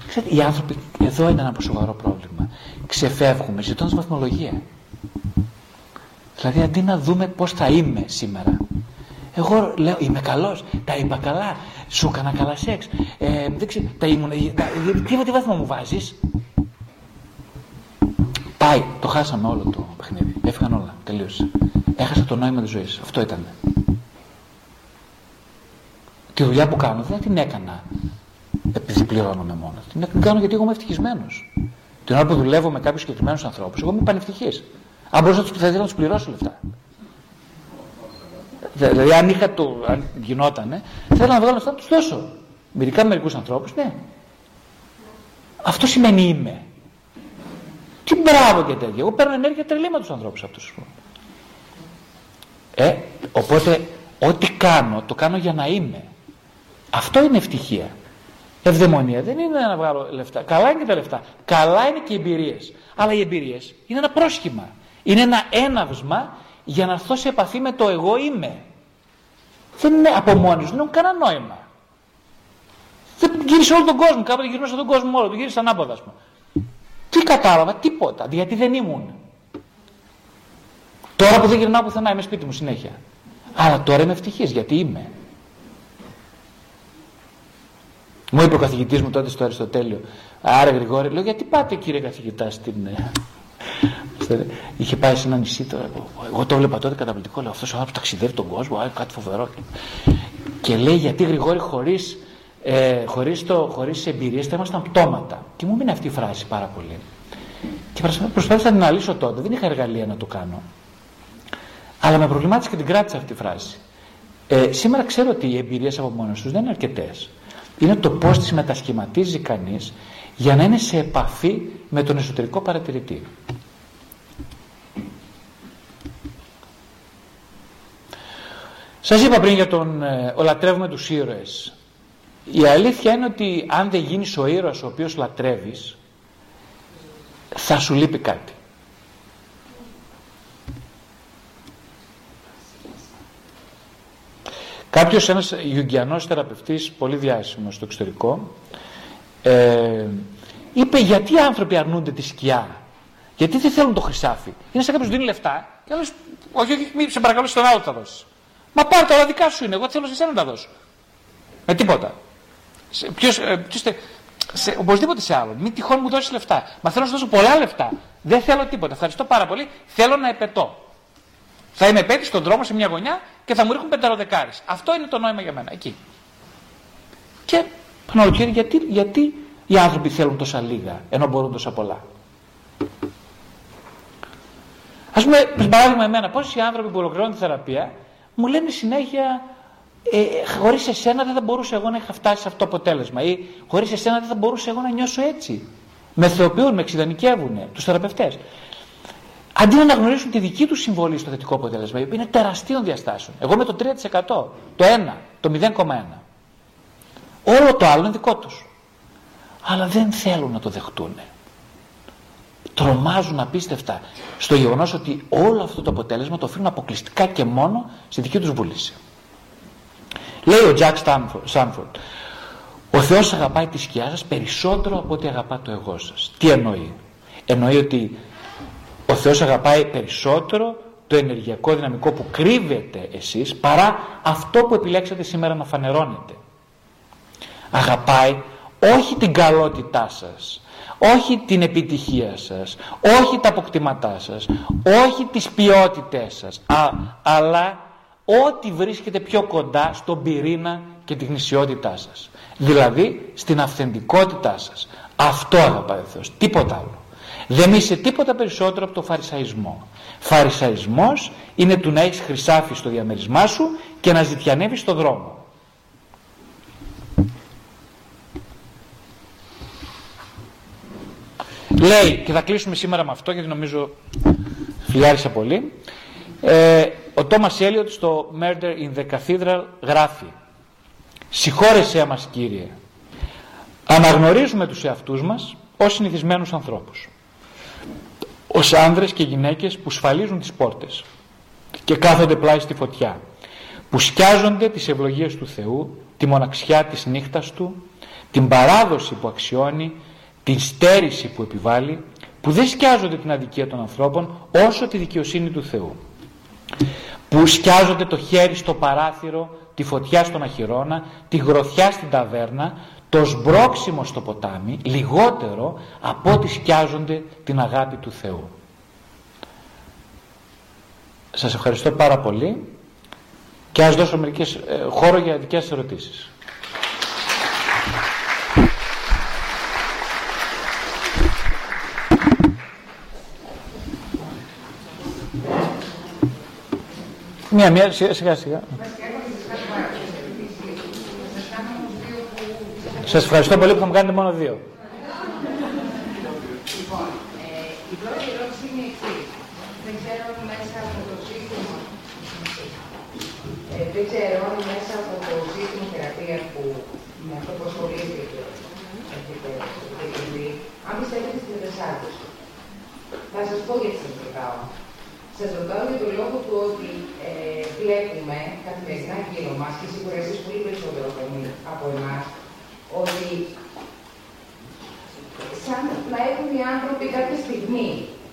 Ξέρετε, οι άνθρωποι, εδώ είναι ένα σοβαρό πρόβλημα. Ξεφεύγουμε ζητώντας βαθμολογία. Δηλαδή αντί να δούμε πώς θα είμαι σήμερα. Εγώ λέω είμαι καλός, τα είπα καλά, σου έκανα καλά σεξ, ε, δεν ξέρω, τα ήμουν, τα, τι, τι βαθμό μου βάζεις; Πάει, το χάσαμε όλο το παιχνίδι, έφυγαν όλα, τελείωσε. Έχασα το νόημα της ζωής, αυτό ήταν. Τη δουλειά που κάνω δεν την έκανα επειδή πληρώνομαι μόνος. Την κάνω γιατί εγώ είμαι ευτυχισμένος. Την ώρα που δουλεύω με κάποιους συγκεκριμένους ανθρώπους, εγώ είμαι πανευτυχής. Αν μπορούσα να του θα ήθελα να τους πληρώσω λεφτά. Δηλαδή, αν, είχα το, αν γινότανε, θέλω να βγάλω λεφτά να τους δώσω. Μερικά με μερικούς ανθρώπους, ναι. Αυτό σημαίνει είμαι. Τι μπράβο και τέτοια. Εγώ παίρνω ενέργεια τρελή με τους ανθρώπους αυτούς. Ε, οπότε ό,τι κάνω το κάνω για να είμαι. Αυτό είναι ευτυχία. Ευδαιμονία δεν είναι να βγάλω λεφτά. Καλά είναι και τα λεφτά. Καλά είναι και οι εμπειρίες. Αλλά οι εμπειρίες είναι ένα πρόσχημα. Είναι ένα έναυσμα για να έρθω σε επαφή με το εγώ είμαι. Δεν είναι από μόνοι δεν έχουν κανένα νόημα. Δεν γύρισε όλο τον κόσμο. Κάποτε γυρνούσα τον κόσμο όλο. Το γύρισε ανάποδα, ας πούμε. Τι κατάλαβα, τίποτα. Γιατί δεν ήμουν. Τώρα που δεν γυρνάω πουθενά, είμαι σπίτι μου συνέχεια. Αλλά τώρα είμαι ευτυχής γιατί είμαι. Μου είπε ο καθηγητής μου τότε στο Αριστοτέλειο, Άρα Γρηγόρη, λέω γιατί πάτε κύριε καθηγητά στην. Ε, είχε πάει σε ένα νησί τώρα. Εγώ το βλέπα τότε καταπληκτικό. Λέω αυτός ο άνθρωπος ταξιδεύει τον κόσμο, κάτι φοβερό. Και λέει γιατί Γρηγόρη χωρίς ε, χωρίς, το, χωρίς εμπειρίες θα ήμασταν πτώματα. Και μου μείνει αυτή η φράση πάρα πολύ. Και προσπάθησα να την αναλύσω τότε. Δεν είχα εργαλεία να το κάνω. Αλλά με προβλημάτισε και την κράτησα αυτή η φράση. Ε, σήμερα ξέρω ότι οι εμπειρίες από μόνε τους δεν είναι αρκετές. Είναι το πώς τις μετασχηματίζει κανείς για να είναι σε επαφή με τον εσωτερικό παρατηρητή. Σας είπα πριν για τον ε, ολατρεύουμε τους ήρωες. Η αλήθεια είναι ότι αν δεν γίνεις ο ήρωας ο οποίος λατρεύεις θα σου λείπει κάτι. Κάποιος ένας Ιουγκιανός θεραπευτής πολύ διάσημος στο εξωτερικό ε, είπε γιατί οι άνθρωποι αρνούνται τη σκιά; Γιατί δεν θέλουν το χρυσάφι; Είναι σαν κάποιος δίνει λεφτά και άλλος όχι, όχι, μη, σε παρακαλώ στον άλλο θα δώσεις μα πάρε τα δικά σου είναι εγώ θέλω σε εσένα να τα δώσω με τίποτα Ποιος, ε, ποιος, σε, οπωσδήποτε σε άλλον. Μην τυχόν μου δώσεις λεφτά. Μα θέλω να σου δώσω πολλά λεφτά. Δεν θέλω τίποτα. Ευχαριστώ πάρα πολύ. Θέλω να επετώ. Θα είμαι επέτη στον δρόμο σε μια γωνιά και θα μου ρίχνουν πενταροδεκάρε. Αυτό είναι το νόημα για μένα. Εκεί. Και παναλογία γιατί, γιατί οι άνθρωποι θέλουν τόσα λίγα ενώ μπορούν τόσα πολλά; Α πούμε, παράδειγμα, εμένα, πόσοι άνθρωποι που ολοκληρώνουν τη θεραπεία μου λένε συνέχεια ε, χωρίς εσένα δεν θα μπορούσα εγώ να είχα φτάσει σε αυτό το αποτέλεσμα ή χωρίς εσένα δεν θα μπορούσα εγώ να νιώσω έτσι. Με θεοποιούν, με εξειδανικεύουν τους θεραπευτές. Αντί να αναγνωρίσουν τη δική τους συμβολή στο θετικό αποτέλεσμα, η είναι τεραστίων διαστάσεων. Εγώ με το 3%, το 1, το 0,1. Όλο το άλλο είναι δικό τους. Αλλά δεν θέλουν να το δεχτούν. Τρομάζουν απίστευτα στο γεγονός ότι όλο αυτό το αποτέλεσμα το οφείλουν αποκλειστικά και μόνο στη δική τους βούληση. Λέει ο Τζακ Σάνφορντ, ο Θεός αγαπάει τη σκιά σας περισσότερο από ό,τι αγαπά το εγώ σας. Τι εννοεί; Εννοεί ότι ο Θεός αγαπάει περισσότερο το ενεργειακό δυναμικό που κρύβεται εσείς παρά αυτό που επιλέξατε σήμερα να φανερώνετε. Αγαπάει όχι την καλότητά σας, όχι την επιτυχία σας, όχι τα αποκτήματά σας, όχι τις ποιότητές σας, αλλά ό,τι βρίσκεται πιο κοντά στον πυρήνα και τη γνησιότητά σας. Δηλαδή στην αυθεντικότητά σας. Αυτό αγαπάει ο Θεός, τίποτα άλλο. Δεν είσαι τίποτα περισσότερο από το φαρισαϊσμό. Φαρισαϊσμός είναι του να έχεις χρυσάφι στο διαμερισμά σου και να ζητιανεύεις στο δρόμο. Λέει, και θα κλείσουμε σήμερα με αυτό γιατί νομίζω φιλιάρισα πολύ, ε, ο Τόμας Έλιοτ στο Murder in the Cathedral γράφει «Συγχώρεσέ μας Κύριε, αναγνωρίζουμε τους εαυτούς μας ως συνηθισμένους ανθρώπους, ως άνδρες και γυναίκες που σφαλίζουν τις πόρτες και κάθονται πλάι στη φωτιά, που σκιάζονται τις ευλογίες του Θεού, τη μοναξιά της νύχτας Του, την παράδοση που αξιώνει, την στέρηση που επιβάλλει, που δεν σκιάζονται την αδικία των ανθρώπων όσο τη δικαιοσύνη του Θεού που σκιάζονται το χέρι στο παράθυρο, τη φωτιά στον αχυρώνα, τη γροθιά στην ταβέρνα, το σμπρόξιμο στο ποτάμι, λιγότερο από ό,τι σκιάζονται την αγάπη του Θεού. Σας ευχαριστώ πάρα πολύ και ας δώσω μερικές, ε, χώρο για δικές ερωτήσεις. Μία, μία, σιγά, σιγά. σιγά. Σας ευχαριστώ πολύ που θα μου κάνετε μόνο δύο. Λοιπόν, ε, η πρώτη ερώτηση είναι η εξής. Δεν ξέρω μέσα από το σύστημα δεν ξέρω αν μέσα από το σύστημα θεραπεία που με αυτό που ασχολείται και έχετε αν πιστεύετε στην μετασάρκωση. Θα σας πω γιατί σας ρωτάω. Σας ρωτάω για τον λόγο του ότι ε, βλέπουμε καθημερινά γύρω μας και σίγουρα εσείς πολύ περισσότερο από εμάς, ότι σαν να έχουν οι άνθρωποι κάποια στιγμή,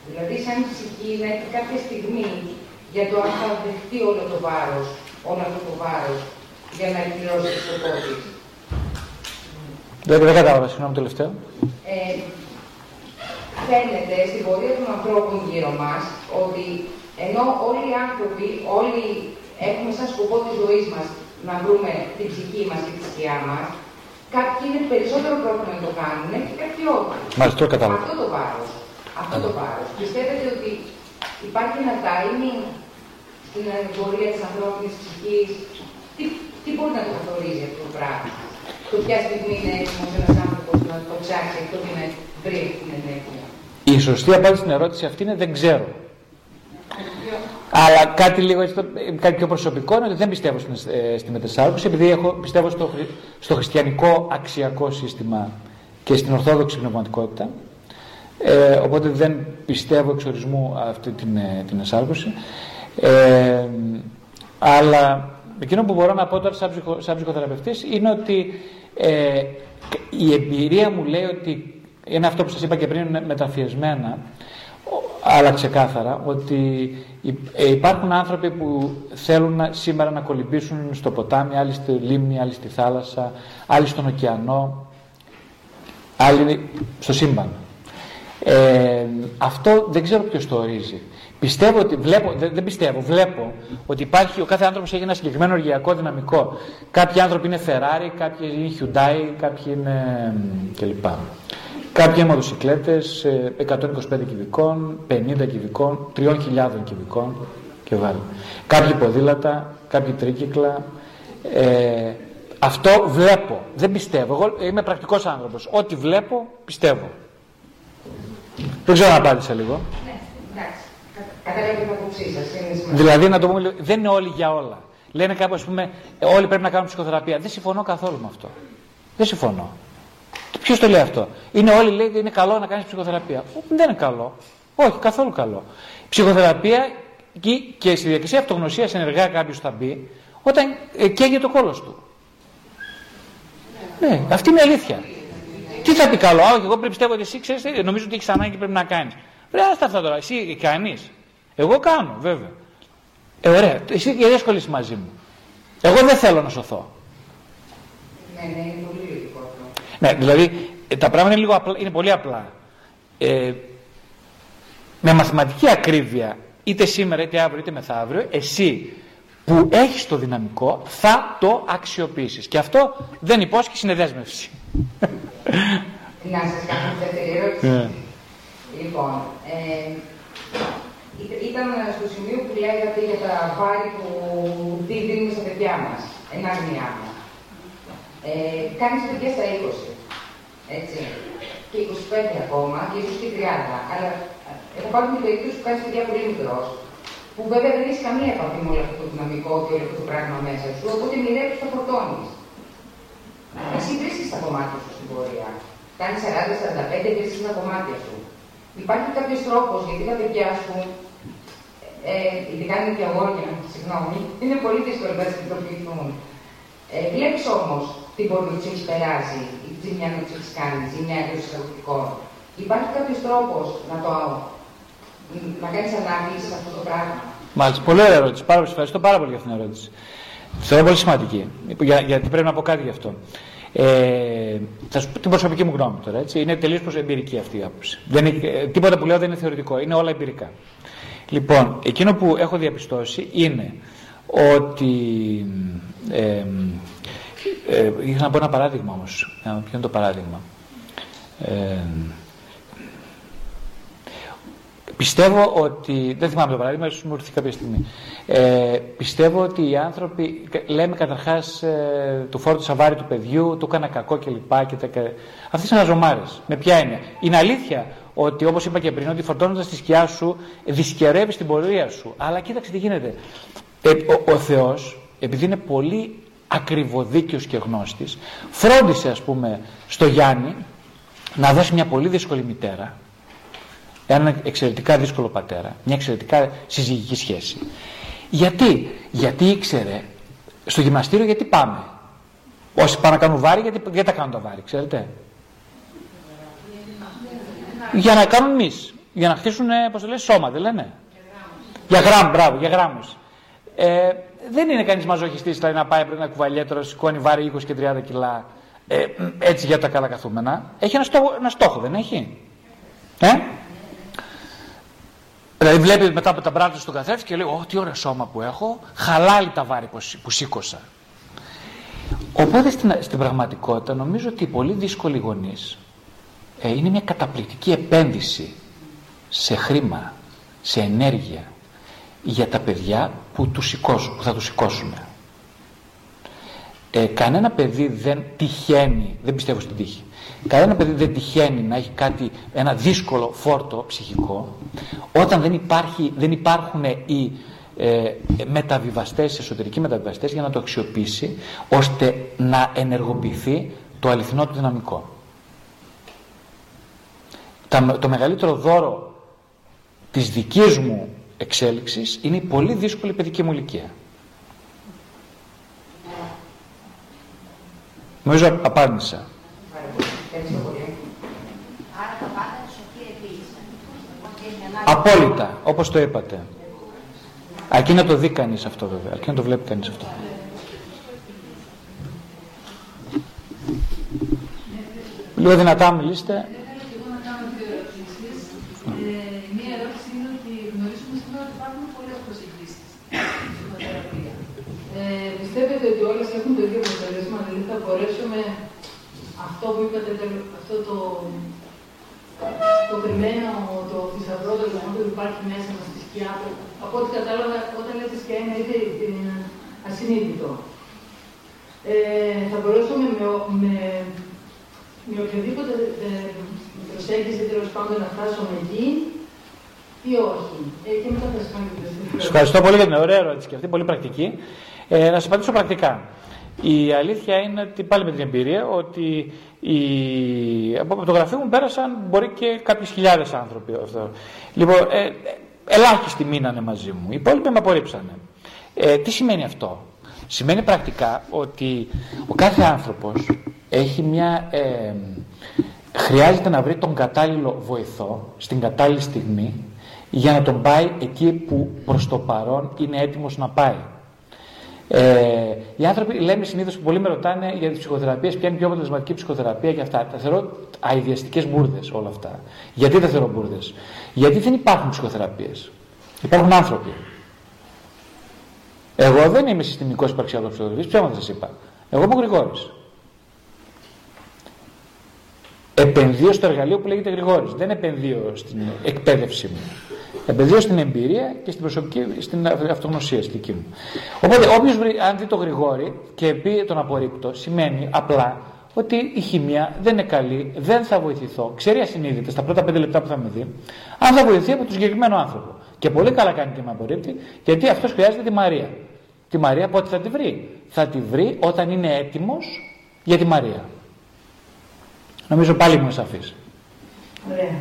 δηλαδή σαν η ψυχή να έχει κάποια στιγμή για το αν θα δεχτεί όλο το βάρος, όλο αυτό το βάρος, για να εκπληρώσει το σκοπό τη. Δεν, δεν κατάλαβα, συγγνώμη τελευταίο. Ε, φαίνεται στην πορεία των ανθρώπων γύρω μας ότι ενώ όλοι οι άνθρωποι, όλοι έχουμε σαν σκοπό της ζωής μας να βρούμε την ψυχή μας και τη σκιά μας, κάποιοι είναι περισσότερο πρόθυμοι να το κάνουν και κάποιοι όχι. Μάλιστα, το κατάλαβα. Αυτό το βάρος. Αυτό το βάρος. Πιστεύετε ότι υπάρχει ένα timing στην πορεία της ανθρώπινης ψυχής; Τι, τι μπορεί να το καθορίζει αυτό το πράγμα; Το ποια στιγμή είναι έτοιμος ένας άνθρωπος να το ψάξει αυτό και να βρει την ενέργεια. Η σωστή απάντηση στην ερώτηση αυτή είναι δεν ξέρω. Αλλά κάτι λίγο έτσι, κάτι πιο προσωπικό είναι ότι δεν πιστεύω στην, ε, στη μετεσάρκωση επειδή έχω, πιστεύω στο, στο χριστιανικό αξιακό σύστημα και στην ορθόδοξη πνευματικότητα. Ε, οπότε δεν πιστεύω εξ ορισμού αυτή την, ε, την εσάρκωση. Ε, αλλά εκείνο που μπορώ να πω τώρα σαν, ψυχο, σαν ψυχοθεραπευτής είναι ότι ε, η εμπειρία μου λέει ότι είναι αυτό που σας είπα και πριν μεταφιεσμένα αλλά ξεκάθαρα ότι ε, υπάρχουν άνθρωποι που θέλουν σήμερα να κολυμπήσουν στο ποτάμι, άλλοι στη λίμνη, άλλοι στη θάλασσα, άλλοι στον ωκεανό, άλλοι στο σύμπαν. Ε, αυτό δεν ξέρω ποιος το ορίζει. Πιστεύω ότι, βλέπω, δεν, πιστεύω, βλέπω ότι υπάρχει, ο κάθε άνθρωπος έχει ένα συγκεκριμένο οργιακό δυναμικό. Κάποιοι άνθρωποι είναι Ferrari, κάποιοι είναι Hyundai, κάποιοι είναι κλπ. Κάποιοι μοτοσυκλέτες 125 κυβικών, 50 κυβικών, 3.000 κυβικών και βάλει. Κάποιοι ποδήλατα, κάποιοι τρίκυκλα. Ε, αυτό βλέπω. Δεν πιστεύω. Εγώ είμαι πρακτικός άνθρωπος. Ό,τι βλέπω, πιστεύω. Δεν ξέρω αν απάντησα λίγο. Ναι, εντάξει. Κατάλαβα την απόψή σας. Δηλαδή, να το πούμε, δεν είναι όλοι για όλα. Λένε κάπου, ας πούμε, όλοι πρέπει να κάνουν ψυχοθεραπεία. Δεν συμφωνώ καθόλου με αυτό. Δεν συμφωνώ. Ποιος το λέει αυτό; Είναι όλοι λέει ότι είναι καλό να κάνεις ψυχοθεραπεία. Δεν είναι καλό. Όχι, καθόλου καλό. Ψυχοθεραπεία και στη διαδικασία αυτογνωσίας ενεργά κάποιος θα μπει όταν ε, καίγεται το κόλος του. Ναι, αυτή είναι η αλήθεια. Τι θα πει καλό, Α, εγώ πρέπει πιστεύω ότι εσύ ξέρεις, νομίζω ότι έχεις ανάγκη και πρέπει να κάνεις. Βρέα αυτά τώρα, εσύ κάνεις. Εγώ κάνω, βέβαια. Ε, ωραία, εσύ γιατί ασχολείσαι μαζί μου. Εγώ δεν θέλω να σωθώ. Ναι, ναι, είναι πολύ ναι, δηλαδή ε, τα πράγματα είναι, λίγο απλά, είναι πολύ απλά. Ε, με μαθηματική ακρίβεια, είτε σήμερα, είτε αύριο, είτε μεθαύριο, εσύ που έχεις το δυναμικό θα το αξιοποιήσεις. Και αυτό δεν υπόσχει, είναι δέσμευση. Να σας κάνω μια δεύτερη ερώτηση; Ναι. Λοιπόν, ε, ήταν στο σημείο που λέγατε για τα βάρη που δίνουμε στα παιδιά μας, ενάγνιά μας. Ε, κάνεις παιδιά στα 20 έτσι. Και 25 ακόμα και ίσως και 30. Αλλά έχω πάρει την περίπτωση που κάνεις παιδιά πολύ μικρός, που βέβαια δεν έχεις καμία επαφή με όλο αυτό το δυναμικό και όλο αυτό το πράγμα μέσα σου, οπότε μοιράζει τα φορτώνεις. Εσύ βρίσκει τα κομμάτια σου στην πορεία. Κάνεις 40-45 βρίσκει τα κομμάτια σου. Υπάρχει κάποιος τρόπος γιατί τα παιδιά σου, ε, ειδικά είναι και αγόρια, συγγνώμη, είναι πολύ δύσκολο να συνειδητοποιηθούν. Ε, Βλέπεις όμως τι μπορεί να του έχει περάσει, η ζημιά να τους έχει κάνει, η ζημιά εντό εισαγωγικών. Υπάρχει κάποιος τρόπος να το να κάνεις ανάλυση σε αυτό το πράγμα; Μάλιστα, πολύ ωραία ερώτηση. Πάρα, ευχαριστώ πάρα πολύ για αυτήν την ερώτηση. Θεωρώ πολύ σημαντική. Για, γιατί πρέπει να πω κάτι γι' αυτό. Ε, θα σου πω την προσωπική μου γνώμη τώρα. Έτσι. Είναι τελείως εμπειρική αυτή η άποψη. Δεν είναι, ε, τίποτα που λέω δεν είναι θεωρητικό. Είναι όλα εμπειρικά. Λοιπόν, εκείνο που έχω διαπιστώσει είναι ότι ε, ε, είχα να πω ένα παράδειγμα όμως. Ποιο είναι το παράδειγμα. Ε, πιστεύω ότι, δεν θυμάμαι το παράδειγμα, ίσως μου έρθει κάποια στιγμή. Ε, πιστεύω ότι οι άνθρωποι, λέμε καταρχάς ε, του φόρτου σαβάρι του παιδιού, του έκανα κακό κλπ. Και, και, αυτές είναι αζωμάρες. Με ποια έννοια. Είναι αλήθεια ότι όπως είπα και πριν, ότι φορτώνοντας τη σκιά σου δυσκερεύεις την πορεία σου. Αλλά κοίταξε τι γίνεται. Ε, ο, ο Θεός επειδή είναι πολύ ακριβοδίκαιος και γνώστης, φρόντισε ας πούμε στο Γιάννη να δώσει μια πολύ δύσκολη μητέρα, ένα εξαιρετικά δύσκολο πατέρα, μια εξαιρετικά συζυγική σχέση. Γιατί, γιατί ήξερε στο γυμναστήριο γιατί πάμε; Όσοι πάνε να κάνουν βάρη, γιατί, γιατί τα κάνουν τα βάρη, ξέρετε; Για να κάνουν εμείς. Για να χτίσουν, πώς το λέει, σώμα, δεν λένε; Για γράμμους, μπράβο, για γράμμους. Ε, δεν είναι κανείς μαζοχιστής δηλαδή να πάει πριν ένα κουβαλιέτρο, σηκώνει βάρη 20 και 30 κιλά ε, έτσι για τα καλά καθούμενα. Έχει ένα στόχο, ένα στόχο δεν έχει; Ε; Δηλαδή βλέπει μετά από τα μπράτια στον καθρέφτη και λέει: Ω, τι ωραίο σώμα που έχω, χαλάει τα βάρη που, που σήκωσα. Οπότε στην, στην πραγματικότητα νομίζω ότι οι πολύ δύσκολοι γονείς ε, είναι μια καταπληκτική επένδυση σε χρήμα, σε ενέργεια για τα παιδιά που, τους σηκώσουν, που θα τους σηκώσουν. Ε, κανένα παιδί δεν τυχαίνει, δεν πιστεύω στην τύχη, κανένα παιδί δεν τυχαίνει να έχει κάτι, ένα δύσκολο φόρτο ψυχικό όταν δεν, υπάρχει, δεν υπάρχουν οι ε, μεταβιβαστές, εσωτερικοί μεταβιβαστές για να το αξιοποιήσει ώστε να ενεργοποιηθεί το αληθινό του δυναμικό. Το μεγαλύτερο δώρο της δικής μου εξέλιξης είναι η πολύ δύσκολη παιδική μου ηλικία. Νομίζω απάντησα. Απόλυτα, όπως το είπατε. Αρκεί να το δει κανείς αυτό βέβαια, αρκεί να το βλέπει κανείς αυτό. Λίγο δυνατά μιλήστε. πιστεύετε ότι όλες έχουν το ίδιο αποτέλεσμα, δηλαδή θα μπορέσουμε αυτό που είπατε, αυτό το, το κρυμμένο, το θησαυρό, το γεγονό που υπάρχει μέσα μας στη σκιά, από ό,τι κατάλαβα, όταν λέτε σκιά είναι είτε ασυνείδητο. Ε, θα μπορούσαμε με, με, με οποιοδήποτε ε, προσέγγιση τέλος πάντων να φτάσουμε εκεί ή όχι. Ε, και μετά θα σας ευχαριστώ πολύ για την ωραία ερώτηση και αυτή, πολύ πρακτική. Ε, να σας απαντήσω πρακτικά. Η αλήθεια είναι ότι πάλι με την εμπειρία ότι η... από το γραφείο μου πέρασαν μπορεί και κάποιες χιλιάδες άνθρωποι. Αυτό. Λοιπόν, ε, ελάχιστοι μείνανε μαζί μου. Οι υπόλοιποι με απορρίψανε. Ε, τι σημαίνει αυτό; Σημαίνει πρακτικά ότι ο κάθε άνθρωπος έχει μια... Ε, χρειάζεται να βρει τον κατάλληλο βοηθό στην κατάλληλη στιγμή για να τον πάει εκεί που προς το παρόν είναι έτοιμος να πάει. Ε, οι άνθρωποι λένε συνήθως που πολλοί με ρωτάνε για τις ψυχοθεραπείες, ποια είναι η πιο αποτελεσματική ψυχοθεραπεία και αυτά. Τα θεωρώ αειδιαστικές μπουρδες όλα αυτά. Γιατί τα θεωρώ μπουρδες, Γιατί δεν υπάρχουν ψυχοθεραπείες. Υπάρχουν άνθρωποι. Εγώ δεν είμαι συστημικός υπαρξιάτο ψυχοθεραπεία, ψέματα σας είπα. Εγώ είμαι ο Γρηγόρης. Επενδύω στο εργαλείο που λέγεται Γρηγόρης. Δεν επενδύω στην εκπαίδευση μου. Επενδύω στην εμπειρία και στην προσωπική, στην αυτογνωσία στη δική μου. Οπότε, όποιος αν δει το γρηγόρι και πει τον απορρίπτω, σημαίνει απλά ότι η χημεία δεν είναι καλή, δεν θα βοηθηθώ. Ξέρει ασυνείδητα στα πρώτα πέντε λεπτά που θα με δει, αν θα βοηθηθεί από τον συγκεκριμένο άνθρωπο. Και πολύ καλά κάνει και με απορρίπτει, γιατί αυτός χρειάζεται τη Μαρία. Τη Μαρία πότε θα τη βρει; Θα τη βρει όταν είναι έτοιμος για τη Μαρία. Νομίζω πάλι μου σαφής. Ωραία.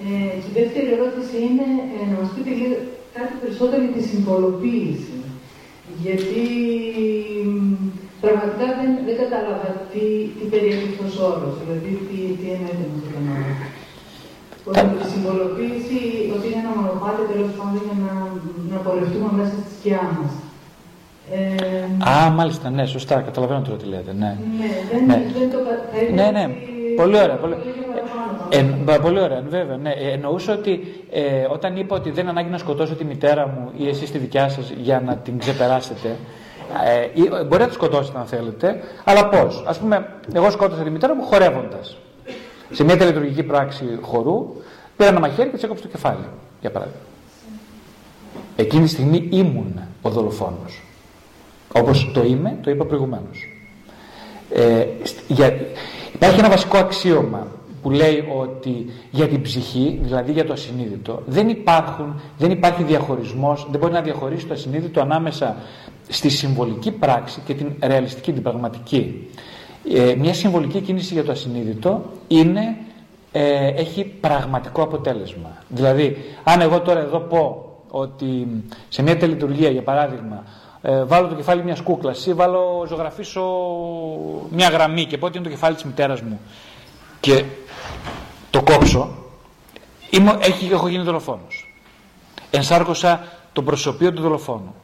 Ε, και η δεύτερη ερώτηση είναι ε, να μας πείτε κάτι περισσότερο για τη συμβολοποίηση. Γιατί πραγματικά δεν, δεν κατάλαβα τι, τι περιέχει αυτός ο όρος, δηλαδή τι, τι εννοείται με αυτόν τον όρο. Ότι η συμβολοποίηση, ότι είναι ένα μονοπάτι τέλος πάντων για να, να πορευτούμε μέσα στη σκιά μας. Ε, Α, μάλιστα, ναι, σωστά, καταλαβαίνω τώρα τι λέτε. Ναι, ναι, δεν, ναι. δεν το θα Ναι, ναι, πολύ ωραία. Πολύ... Ε, πολύ ωραία, βέβαια. Ναι. Ε, εννοούσα ότι ε, όταν είπα ότι δεν ανάγκη να σκοτώσω τη μητέρα μου ή εσείς τη δικιά σας για να την ξεπεράσετε, ε, μπορεί να τη σκοτώσετε αν θέλετε, αλλά πώς; Ας πούμε, εγώ σκότωσα τη μητέρα μου χορεύοντας. Σε μια τελετουργική πράξη χορού, πήρα ένα μαχαίρι και της έκοψε το κεφάλι, για παράδειγμα. Εκείνη τη στιγμή ήμουν ο δολοφόνος. Όπως το είμαι, το είπα προηγουμένως. Ε, για, υπάρχει ένα βασικό αξίωμα που λέει ότι για την ψυχή, δηλαδή για το ασυνείδητο, δεν, υπάρχουν, δεν υπάρχει διαχωρισμός, δεν μπορεί να διαχωρίσει το ασυνείδητο ανάμεσα στη συμβολική πράξη και την ρεαλιστική, την πραγματική. Ε, μια συμβολική κίνηση για το ασυνείδητο είναι, ε, έχει πραγματικό αποτέλεσμα. Δηλαδή, αν εγώ τώρα εδώ πω ότι σε μια τελειτουργία, για παράδειγμα, ε, βάλω το κεφάλι μιας κούκλας ή βάλω, ζωγραφίσω μια γραμμή και πω ότι είναι το κεφάλι της μητέρας μου και το κόψω, είμαι, έχει, έχω γίνει δολοφόνος. Ενσάρκωσα το προσωπείο του δολοφόνου.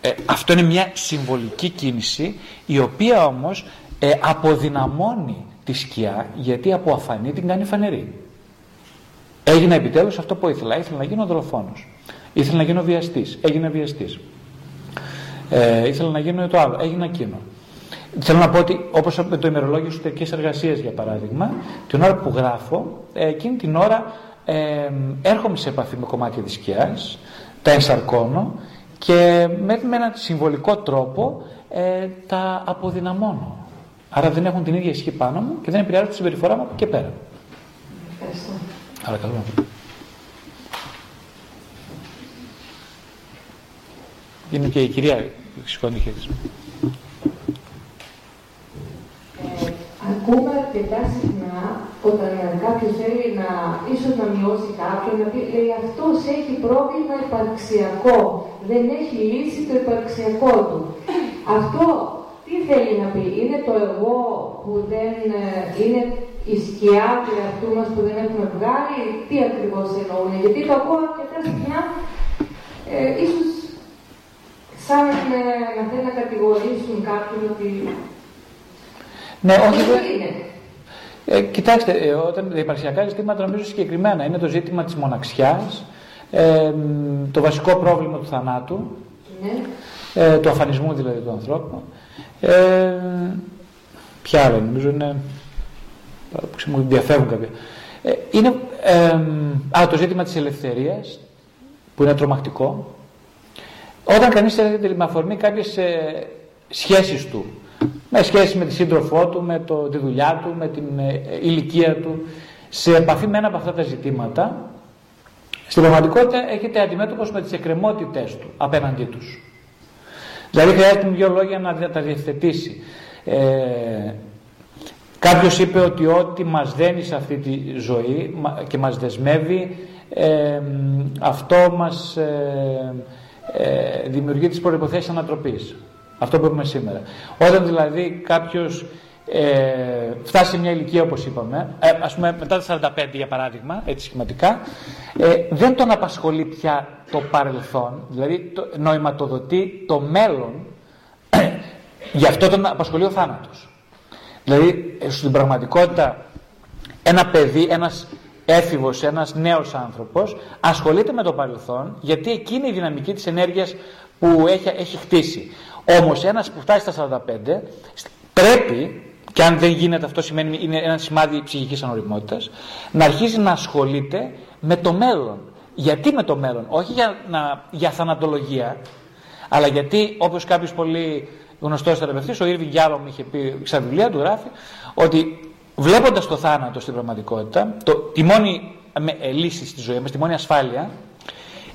Ε, αυτό είναι μια συμβολική κίνηση η οποία όμως ε, αποδυναμώνει τη σκιά γιατί από αφανή την κάνει φανερή. Έγινα επιτέλους αυτό που ήθελα. Ήθελα να γίνω δολοφόνος. Ήθελα να γίνω βιαστής. Έγινα βιαστής. Ε, ήθελα να γίνω το άλλο. Έγινα εκείνο. Θέλω να πω ότι όπως με το ημερολόγιο εσωτερικής εργασίας για παράδειγμα, την ώρα που γράφω, ε, εκείνη την ώρα ε, έρχομαι σε επαφή με κομμάτια της σκιάς, τα ενσαρκώνω και με, με έναν συμβολικό τρόπο ε, τα αποδυναμώνω. Άρα δεν έχουν την ίδια ισχύ πάνω μου και δεν επηρεάζουν τη συμπεριφορά μου από και πέρα. Ευχαριστώ. Άρα καλό. Είναι και η κυρία σηκώνει χέρι. Ε, ακούμε αρκετά συχνά όταν κάποιος θέλει να ίσως να μειώσει κάποιον, να πει λέει αυτός έχει πρόβλημα υπαρξιακό. Δεν έχει λύσει το υπαρξιακό του. Αυτό τι θέλει να πει, είναι το εγώ που δεν ε, είναι η σκιά του εαυτού μας που δεν έχουμε βγάλει, τι ακριβώς εννοούν, γιατί το ακούω αρκετά συχνά, ε, ίσως σαν να, να θέλουν να κατηγορήσουν κάποιον ότι... Ναι, όχι, είναι. Ε, κοιτάξτε, ε, όταν τα υπαρξιακά ζητήματα νομίζω συγκεκριμένα είναι το ζήτημα της μοναξιάς, ε, το βασικό πρόβλημα του θανάτου, ναι. ε, του αφανισμού δηλαδή του ανθρώπου. Ε, ποια άλλα νομίζω είναι, που μου διαφεύγουν κάποια. Ε, είναι ε, α, το ζήτημα της ελευθερίας, που είναι τρομακτικό. Όταν κανείς έρχεται με αφορμή κάποιες ε, σχέσεις του, με σχέση με τη σύντροφό του, με το, τη δουλειά του, με την ε, ηλικία του, σε επαφή με ένα από αυτά τα ζητήματα, στην πραγματικότητα έχετε αντιμέτωπος με τις εκκρεμότητες του απέναντί τους. Δηλαδή χρειάζεται δύο λόγια να τα διευθετήσει. Ε, κάποιος είπε ότι ό,τι μας δένει σε αυτή τη ζωή και μας δεσμεύει, ε, αυτό μας ε, ε, δημιουργεί τις προϋποθέσεις ανατροπής. Αυτό που είπαμε σήμερα. Όταν δηλαδή κάποιος ε, φτάσει σε μια ηλικία όπως είπαμε, ε, ας πούμε μετά τα 45 για παράδειγμα, έτσι σχηματικά, ε, δεν τον απασχολεί πια το παρελθόν, δηλαδή το, νοηματοδοτεί το μέλλον, γι' αυτό τον απασχολεί ο θάνατος. Δηλαδή ε, στην πραγματικότητα ένα παιδί, ένας έφηβος, ένας νέος άνθρωπος ασχολείται με το παρελθόν γιατί εκείνη η δυναμική της ενέργειας που έχει, έχει χτίσει. Όμως ένας που φτάσει στα 45 πρέπει και αν δεν γίνεται αυτό σημαίνει είναι ένα σημάδι ψυχικής ανοριμότητας, να αρχίζει να ασχολείται με το μέλλον. Γιατί με το μέλλον, όχι για, να, για θανατολογία, αλλά γιατί όπως κάποιος πολύ γνωστός θεραπευτής, ο Ήρβιν Γιάλο μου είχε πει στα βιβλία του γράφει, ότι βλέποντας το θάνατο στην πραγματικότητα, το, τη μόνη ε, λύση στη ζωή μας, τη μόνη ασφάλεια,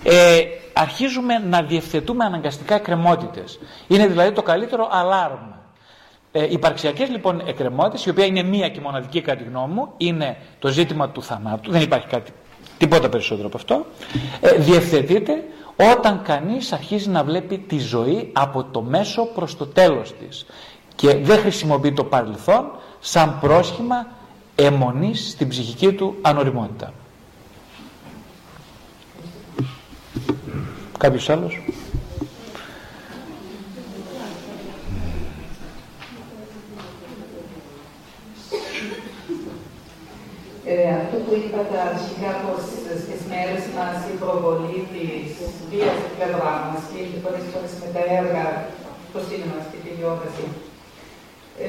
ε, αρχίζουμε να διευθετούμε αναγκαστικά εκκρεμότητες. Είναι δηλαδή το καλύτερο αλάρμα ε, υπαρξιακές λοιπόν εκκρεμότητες, η οποία είναι μία και μοναδική κατά τη γνώμη μου, είναι το ζήτημα του θανάτου, δεν υπάρχει κάτι, τίποτα περισσότερο από αυτό, ε, διευθετείται όταν κανείς αρχίζει να βλέπει τη ζωή από το μέσο προς το τέλος της και δεν χρησιμοποιεί το παρελθόν σαν πρόσχημα αιμονής στην ψυχική του ανοριμότητα. Κάποιος άλλος; Ε, αυτό που είπατε αρχικά πως στις μέρες μας η προβολή της βίας στην πλευράς μας και πολλές φορές με τα έργα στο σύνολο και τη τηλεόραση.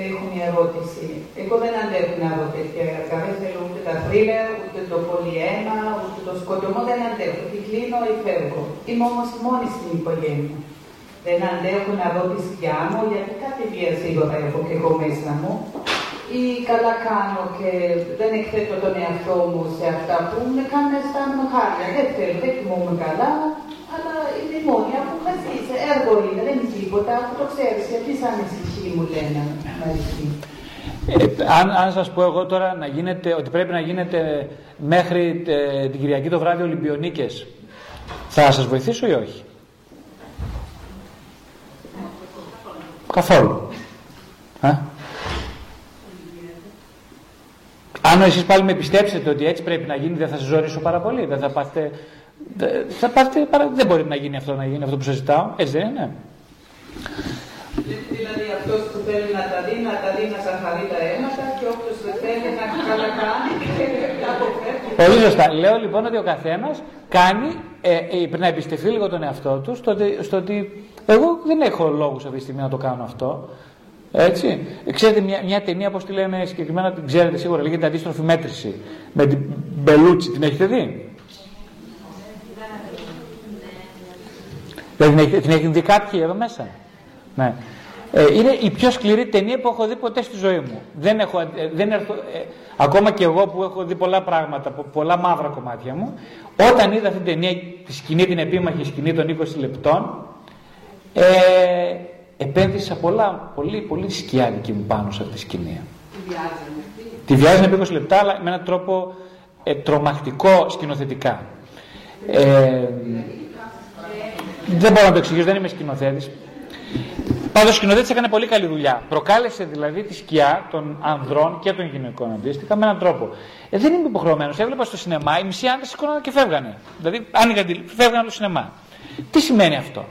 Έχω μια ερώτηση. Εγώ δεν αντέχω να δω τέτοια έργα. Δεν θέλω ούτε τα θρίλερ, ούτε το πολυαίμα, ούτε το σκοτωμό. Δεν αντέχω. Τι κλείνω ή φεύγω. Είμαι όμως μόνη στην οικογένεια. Δεν αντέχω να δω τη σκιά μου, γιατί κάτι βία σίγουρα έχω και εγώ μέσα μου. ή καλά κάνω και δεν εκθέτω τον εαυτό μου σε αυτά που με κάνουν να αισθάνομαι χάρια. Δεν θέλω, δεν κοιμούμαι καλά, αλλά είναι η μόνη που καθίσει. Έργο είναι, δεν είναι τίποτα. Αυτό το ξέρεις. Γιατί σαν ησυχή μου λένε να ε, αν, αν σας πω εγώ τώρα να γίνεται, ότι πρέπει να γίνεται μέχρι ε, την Κυριακή το βράδυ Ολυμπιονίκες, θα σας βοηθήσω ή όχι; Καθόλου. Α; Αν εσείς πάλι με πιστέψετε ότι έτσι πρέπει να γίνει, δεν θα σας ζωρίσω πάρα πολύ. Δεν θα πάτε, θα πάτε, δεν μπορεί να γίνει αυτό, να γίνει αυτό που σας ζητάω. Έτσι δεν είναι. Δηλαδή αυτός που θέλει να τα δει, να τα δει να σαχαρεί τα αίματα και όποιος δεν θέλει να καλά κάνει και αποφεύγει. Πολύ σωστά. Λέω λοιπόν ότι ο καθένας κάνει, ε, ε, πρέπει να εμπιστευτεί λίγο τον εαυτό του στο, στο ότι εγώ δεν έχω λόγους αυτή τη στιγμή να το κάνω αυτό. Έτσι. Ξέρετε μια, μια ταινία, όπως τη λένε συγκεκριμένα, την ξέρετε σίγουρα, λέγεται Αντίστροφη Μέτρηση. Με την Μπελούτσι, την έχετε δει; Δηλαδή την έχετε δει κάποιοι εδώ μέσα. Ναι. Ε, είναι η πιο σκληρή ταινία που έχω δει ποτέ στη ζωή μου. Δεν έχω, ε, δεν έχω, ε, ακόμα και εγώ που έχω δει πολλά πράγματα, πολλά μαύρα κομμάτια μου, όταν είδα αυτή την ταινία, τη σκηνή, την επίμαχη σκηνή των 20 λεπτών, ε, επένδυσα πολλά, πολύ, πολύ σκιά δική μου πάνω σε αυτή τη σκηνή. Τη βιάζει επί 20 λεπτά, αλλά με έναν τρόπο ε, τρομακτικό σκηνοθετικά. Ε, δεν μπορώ να το εξηγήσω, δεν είμαι σκηνοθέτης. Πάντως ο σκηνοθέτης έκανε πολύ καλή δουλειά. Προκάλεσε δηλαδή τη σκιά των ανδρών και των γυναικών αντίστοιχα με έναν τρόπο. Ε, δεν είμαι υποχρεωμένος. Έβλεπα στο σινεμά, οι μισοί άντρε σηκώναν και φεύγανε. Δηλαδή άνοιγαν τη φεύγανε από το σινεμά. Τι σημαίνει αυτό;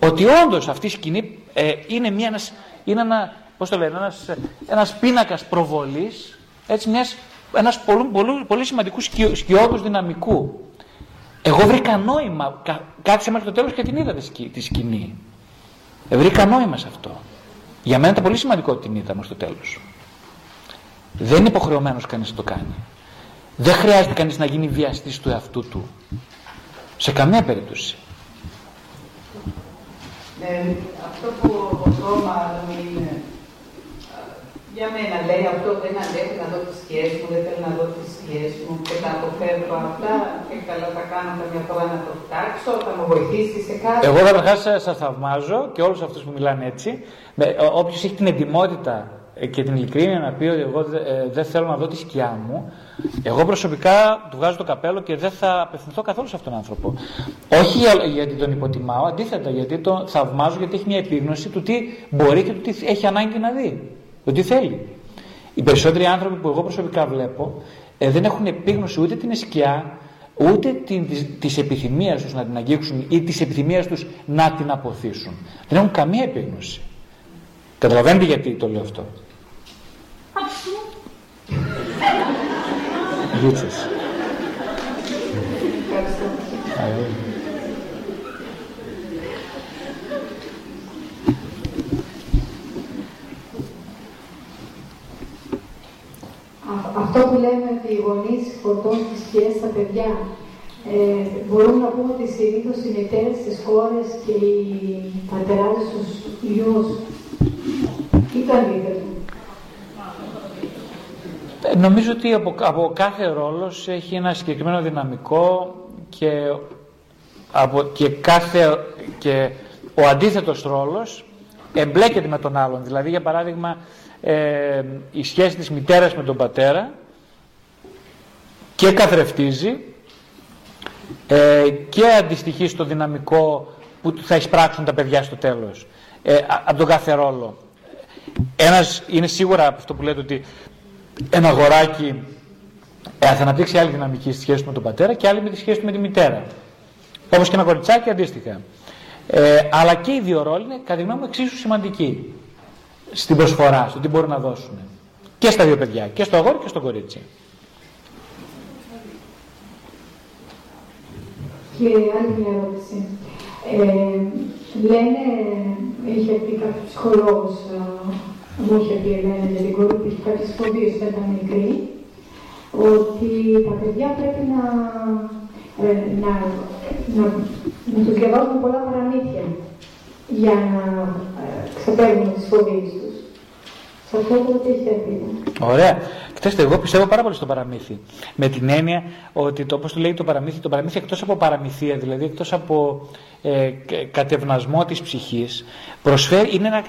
Ότι όντως αυτή η σκηνή ε, είναι, μια, ένας, είναι ένα, πώς το λένε, ένας, ένας πίνακας προβολής, έτσι, μιας, ένας πολύ, πολύ, πολύ σημαντικού σκιώδους δυναμικού. Εγώ βρήκα νόημα, κα, κάθισα μέχρι το τέλος και την είδα τη σκηνή. Ε, βρήκα νόημα σε αυτό. Για μένα ήταν πολύ σημαντικό ότι την είδαμε στο τέλος. Δεν είναι υποχρεωμένος κανείς να το κάνει. Δεν χρειάζεται κανείς να γίνει βιαστής του εαυτού του. Σε καμία περίπτωση. Ε, αυτό που ο σώμα είναι για μένα λέει αυτό δεν αντέχει να δω τις σκιές μου, δεν θέλω να δω τις σκιές μου και τα αποφεύγω αυτά και καλά θα κάνω καμιά φορά να το φτιάξω, θα μου βοηθήσει σε κάτι. Εγώ καταρχάς σας θαυμάζω και όλους αυτούς που μιλάνε έτσι. Όποιος έχει την εντυμότητα και την ειλικρίνεια να πει ότι εγώ ε, δεν θέλω να δω τη σκιά μου, εγώ προσωπικά του βγάζω το καπέλο και δεν θα απευθυνθώ καθόλου σε αυτόν τον άνθρωπο. Όχι γιατί τον υποτιμάω, αντίθετα γιατί τον θαυμάζω γιατί έχει μια επίγνωση του τι μπορεί και του τι έχει ανάγκη να δει. Το τι θέλει. Οι περισσότεροι άνθρωποι που εγώ προσωπικά βλέπω ε, δεν έχουν επίγνωση ούτε την σκιά, ούτε την, της, της επιθυμίας τους να την αγγίξουν ή της επιθυμίας τους να την αποθήσουν. Δεν έχουν καμία επίγνωση. Καταλαβαίνετε γιατί το λέω αυτό. Γίτσες. Αυτό που λέμε ότι οι γονείς φορτώνουν τις σχέσει στα παιδιά, ε, μπορούμε να πούμε ότι συνήθως οι μητέρες στις χώρες και οι πατεράδες στους γιους ή το αντίθετο. Ε, νομίζω ότι από, από κάθε ρόλος έχει ένα συγκεκριμένο δυναμικό και, από, και, κάθε, και ο αντίθετος ρόλος εμπλέκεται με τον άλλον. Δηλαδή, για παράδειγμα, ε, η σχέση της μητέρας με τον πατέρα και καθρεφτίζει ε, και αντιστοιχεί στο δυναμικό που θα εισπράξουν τα παιδιά στο τέλος ε, από τον κάθε ρόλο. Ένας είναι σίγουρα αυτό που λέτε ότι ένα αγοράκι ε, θα αναπτύξει άλλη δυναμική στη σχέση του με τον πατέρα και άλλη με τη σχέση του με τη μητέρα. Όπως και ένα κοριτσάκι αντίστοιχα. Ε, αλλά και οι δύο ρόλοι είναι κατά τη γνώμη μου εξίσου σημαντικοί στην προσφορά, στο τι μπορούν να δώσουν. Και στα δύο παιδιά, και στο αγόρι και στο κορίτσι. Και άλλη μια ερώτηση. Ε, λένε, είχε πει κάποιος ψυχολόγος, ε, μου είχε πει εμένα για την κόρη που είχε κάποιε φοβίε όταν ήταν μικρή, ότι τα παιδιά πρέπει να, ε, να, να, να τους διαβάζουν πολλά παραμύθια για να ε, ξεπέρνουν τις φοβίες τους. Σε αυτό το τι έχετε πει. Ωραία. Κοιτάξτε, εγώ πιστεύω πάρα πολύ στο παραμύθι. Με την έννοια ότι το, όπως το λέει το παραμύθι, το παραμύθι εκτός από παραμυθία, δηλαδή εκτός από ε, κατευνασμό της ψυχής, προσφέρει, είναι ένα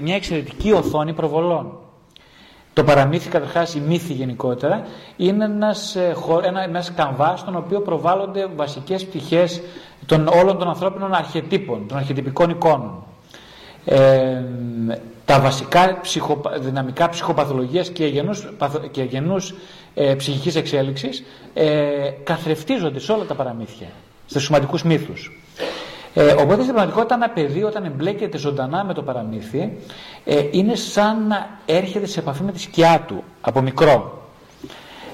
μια εξαιρετική οθόνη προβολών. Το παραμύθι, καταρχάς, η μύθη γενικότερα, είναι ένας, ε, ένα, ένας καμβάς στον οποίο προβάλλονται βασικές πτυχές των όλων των ανθρώπινων αρχετύπων, των αρχετυπικών εικόνων. Ε, τα βασικά ψυχο, δυναμικά ψυχοπαθολογίας και γενούς, και γενούς ε, ψυχικής εξέλιξης ε, καθρεφτίζονται σε όλα τα παραμύθια, στους σημαντικούς μύθους. Ε, οπότε στην πραγματικότητα ένα παιδί όταν εμπλέκεται ζωντανά με το παραμύθι ε, είναι σαν να έρχεται σε επαφή με τη σκιά του από μικρό.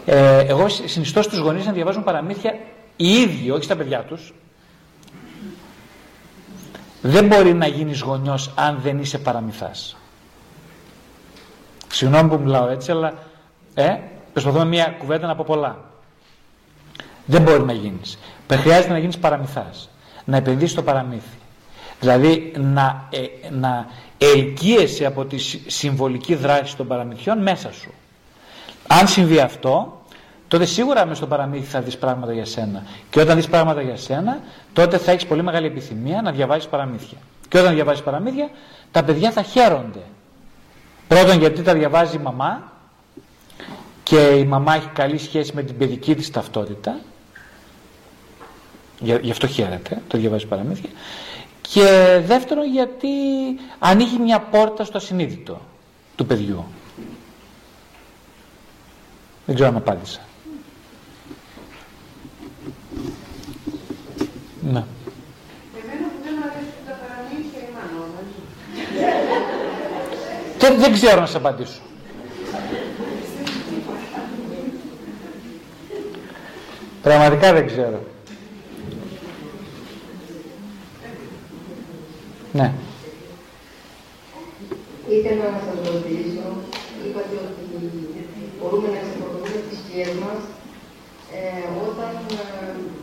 Ε, εγώ συνιστώ στους γονείς να διαβάζουν παραμύθια οι ίδιοι, όχι στα παιδιά τους. Δεν μπορεί να γίνεις γονιός αν δεν είσαι παραμυθάς. Συγγνώμη που μιλάω έτσι, αλλά ε, προσπαθούμε μια κουβέντα να πω πολλά. Δεν μπορεί να γίνεις. Χρειάζεται να γίνεις παραμυθάς. Να επενδύσεις στο παραμύθι. Δηλαδή να, ε, να ελκύεσαι από τη συμβολική δράση των παραμυθιών μέσα σου. Αν συμβεί αυτό, τότε σίγουρα μες στο παραμύθι θα δεις πράγματα για σένα. Και όταν δεις πράγματα για σένα, τότε θα έχεις πολύ μεγάλη επιθυμία να διαβάζεις παραμύθια. Και όταν διαβάζεις παραμύθια, τα παιδιά θα χαίρονται. Πρώτον γιατί τα διαβάζει η μαμά και η μαμά έχει καλή σχέση με την παιδική της ταυτότητα. Γι' αυτό χαίρεται, το διαβάζει παραμύθια. Και δεύτερον γιατί ανοίγει μια πόρτα στο ασυνείδητο του παιδιού. Δεν ξέρω αν απάντησα. Ναι. Δεν, δεν ξέρω να σε απαντήσω. Πραγματικά δεν ξέρω. Ναι. Ήθελα να σας ρωτήσω, είπατε ότι μπορούμε να ξεφορτωθούμε τις σκιές μας ε, όταν ε,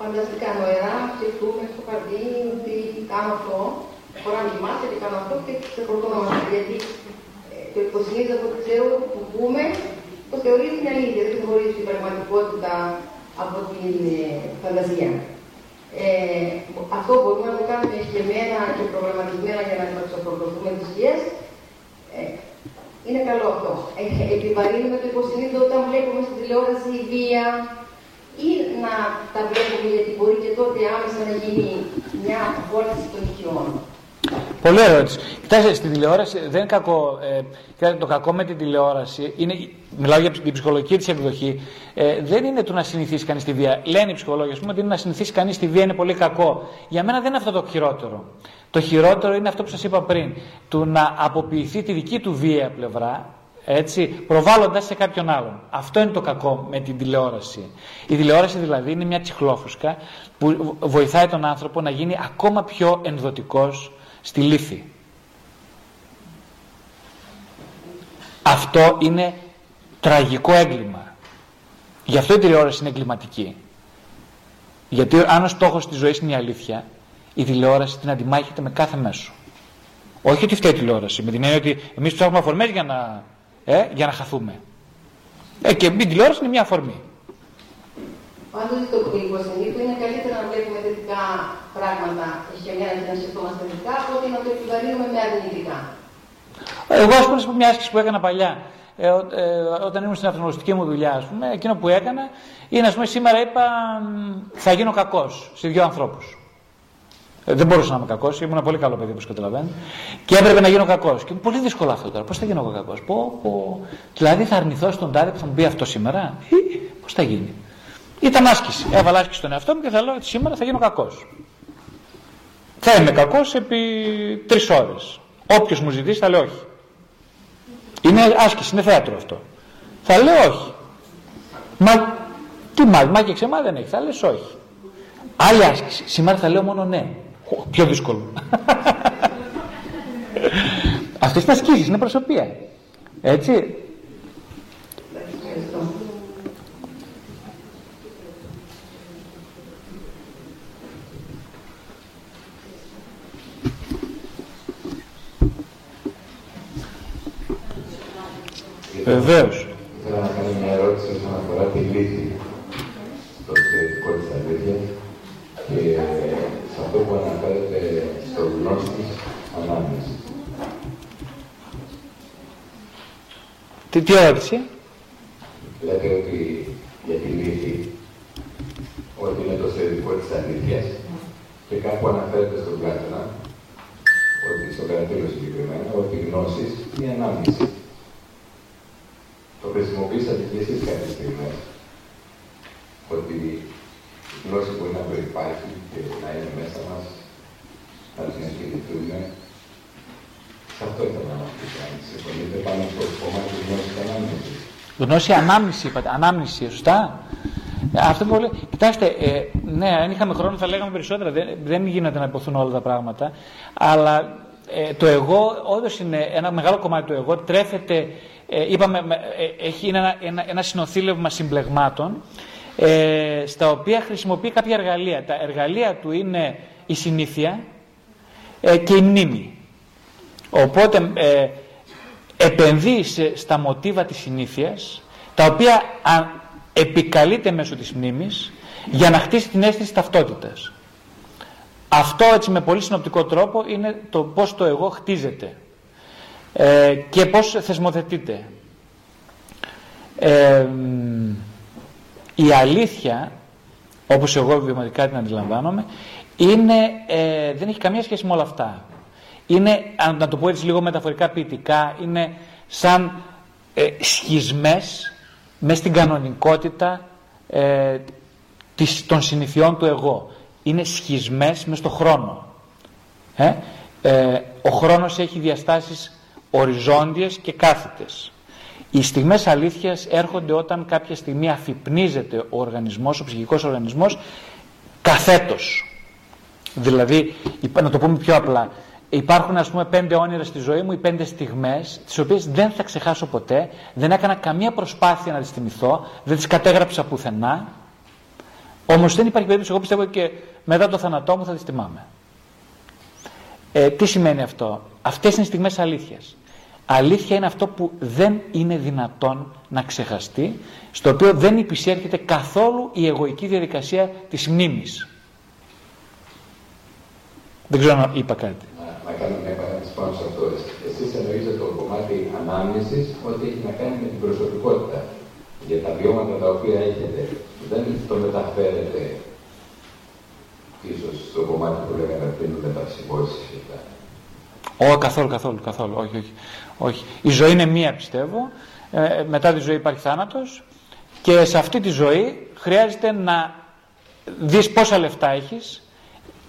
φανταστικά νοερά σκεφτούμε στο χαρτί ότι κάνω αυτό, χωρά μνημάτια και κάνω αυτό και ξεφορτωνόμαστε. Γιατί ε, το υποσυνείδητο από ό,τι ξέρω που πούμε το θεωρεί την αλήθεια, δεν χωρίζει την πραγματικότητα από την ε, φαντασία. Ε, αυτό μπορούμε να το κάνουμε εσκεμμένα και προγραμματισμένα για να ξεφορτωθούμε τις σκιές. Ε, είναι καλό αυτό. Ε, επιβαρύνουμε το υποσυνείδητο όταν βλέπουμε στην τηλεόραση βία ή να τα βλέπουμε γιατί μπορεί και τότε άμεσα να γίνει μια βόλτιση των οικειών. Πολύ ερώτηση. Κοιτάξτε, στην τηλεόραση δεν είναι κακό. Ε, το κακό με την τηλεόραση, είναι, μιλάω για την ψυχολογική της εκδοχή, ε, δεν είναι το να συνηθίσει κανείς τη βία. Λένε οι ψυχολόγοι, ας πούμε, ότι είναι να συνηθίσει κανείς τη βία είναι πολύ κακό. Για μένα δεν είναι αυτό το χειρότερο. Το χειρότερο είναι αυτό που σας είπα πριν. Του να αποποιηθεί τη δική του βία πλευρά, έτσι, προβάλλοντας σε κάποιον άλλον. Αυτό είναι το κακό με την τηλεόραση. Η τηλεόραση δηλαδή είναι μια τσιχλόφουσκα που βοηθάει τον άνθρωπο να γίνει ακόμα πιο ενδοτικός στη λύθη. Αυτό είναι τραγικό έγκλημα. Γι' αυτό η τηλεόραση είναι εγκληματική. Γιατί αν ο στόχος της ζωής είναι η αλήθεια, η τηλεόραση την αντιμάχεται με κάθε μέσο. Όχι ότι φταίει η τηλεόραση, με την έννοια ότι εμείς ψάχνουμε αφορμές για να, ε, για να χαθούμε. Ε, και η τηλεόραση είναι μια αφορμή. Πάντως το υποσυνείδητο είναι καλύτερα να βλέπουμε θετικά πράγματα και μια να σκεφτόμαστε θετικά από ότι να το επιβαρύνουμε με αρνητικά. Εγώ, ας πούμε, μια άσκηση που έκανα παλιά, ε, ε, όταν ήμουν στην αυτογνωστική μου δουλειά, ας πούμε, εκείνο που έκανα είναι, ας πούμε, σήμερα είπα θα γίνω κακός σε δύο ανθρώπους. Ε, δεν μπορούσα να είμαι κακός, ήμουν πολύ καλό παιδί, όπως καταλαβαίνετε. Και έπρεπε να γίνω κακός. Και είναι πολύ δύσκολο αυτό τώρα. Πώς θα γίνω κακός; Πω, πω. Δηλαδή θα αρνηθώ στον τάδε που θα μου πει αυτό σήμερα; Πώς θα γίνει; Ήταν άσκηση. Έβαλα άσκηση στον εαυτό μου και θα λέω ότι σήμερα θα γίνω κακός. Θα είμαι κακός επί τρεις ώρες. Όποιος μου ζητήσει θα λέω όχι. Είναι άσκηση, είναι θέατρο αυτό. Θα λέω όχι. Μα τι μάθημα και ξεμά δεν έχει, θα λες όχι. Άλλη άσκηση. Σήμερα θα λέω μόνο ναι. Πιο δύσκολο. Αυτές είναι ασκήσεις, είναι προσωπία. Έτσι. Βεβαίως. Τι, τι ερώτηση? Λέτε ότι για τη λύθη ότι είναι το θεωρητικό της αλήθειας και κάπου αναφέρεται στον Πλάτωνα ότι στο κρατήριο συγκεκριμένα ότι η γνώση είναι η ανάμνηση. Το χρησιμοποιήσατε και εσείς κάποιες στιγμές ότι η γνώση μπορεί να προϋπάρχει και να είναι μέσα μας, να την εκκινηθούμε. Σε αυτό ήθελα να μας πείτε, αν συμφωνείτε πάνω στο κομμάτι της γνώσης ανάμνησης. Γνώση ανάμνηση είπατε. Ανάμνηση, σωστά. Ε, Αυτό που λέει. Κοιτάξτε, ε, ναι, αν είχαμε χρόνο θα λέγαμε περισσότερα. Δεν, δεν γίνεται να υποθούν όλα τα πράγματα. Αλλά ε, το εγώ, όντως είναι ένα μεγάλο κομμάτι του εγώ. Τρέφεται, ε, είπαμε, ε, έχει είναι ένα, ένα, ένα συνοθήλευμα συμπλεγμάτων ε, στα οποία χρησιμοποιεί κάποια εργαλεία. Τα εργαλεία του είναι η συνήθεια ε, και η μνήμη. Οπότε ε, επενδύει σε- στα μοτίβα της συνήθειας, τα οποία α, επικαλείται μέσω της μνήμης για να χτίσει την αίσθηση ταυτότητας. Αυτό έτσι με πολύ συνοπτικό τρόπο είναι το πώς το εγώ χτίζεται ε, και πώς θεσμοθετείται. Ε, μ, η αλήθεια, όπως εγώ βιωματικά την αντιλαμβάνομαι, είναι, ε, δεν έχει καμία σχέση με όλα αυτά. Είναι, αν να το πω έτσι λίγο μεταφορικά ποιητικά, είναι σαν ε, σχισμές μες στην κανονικότητα ε, της, των συνηθιών του εγώ. Είναι σχισμές μες στο χρόνο. Ε; Ε, ο χρόνος έχει διαστάσεις οριζόντιες και κάθετες. Οι στιγμές αλήθειας έρχονται όταν κάποια στιγμή αφυπνίζεται ο οργανισμός, ο ψυχικός οργανισμός, καθέτος. Δηλαδή, υπά- να το πούμε πιο απλά, υπάρχουν ας πούμε πέντε όνειρα στη ζωή μου, οι πέντε στιγμές, τις οποίες δεν θα ξεχάσω ποτέ, δεν έκανα καμία προσπάθεια να τις θυμηθώ, δεν τις κατέγραψα πουθενά, όμως δεν υπάρχει περίπτωση, εγώ πιστεύω και μετά το θάνατό μου θα τις θυμάμαι. Ε, τι σημαίνει αυτό; Αυτές είναι στιγμές αλήθειας. Αλήθεια είναι αυτό που δεν είναι δυνατόν να ξεχαστεί, στο οποίο δεν υπησέρχεται καθόλου η εγωική διαδικασία της μνήμης. Δεν ξέρω αν είπα κάτι. Να, να κάνω μια παρέμβαση πάνω σε αυτό. Εσείς εννοείτε το κομμάτι ανάμνησης ότι έχει να κάνει με την προσωπικότητα. Για τα βιώματα τα οποία έχετε, δεν το μεταφέρετε ίσως στο κομμάτι που λέγαμε πριν μεταψυχώσει και αυτά. Όχι, καθόλου, καθόλου, καθόλου. Όχι, όχι, όχι. Η ζωή είναι μία, πιστεύω. Ε, μετά τη ζωή υπάρχει θάνατος και σε αυτή τη ζωή χρειάζεται να δεις πόσα λεφτά έχεις,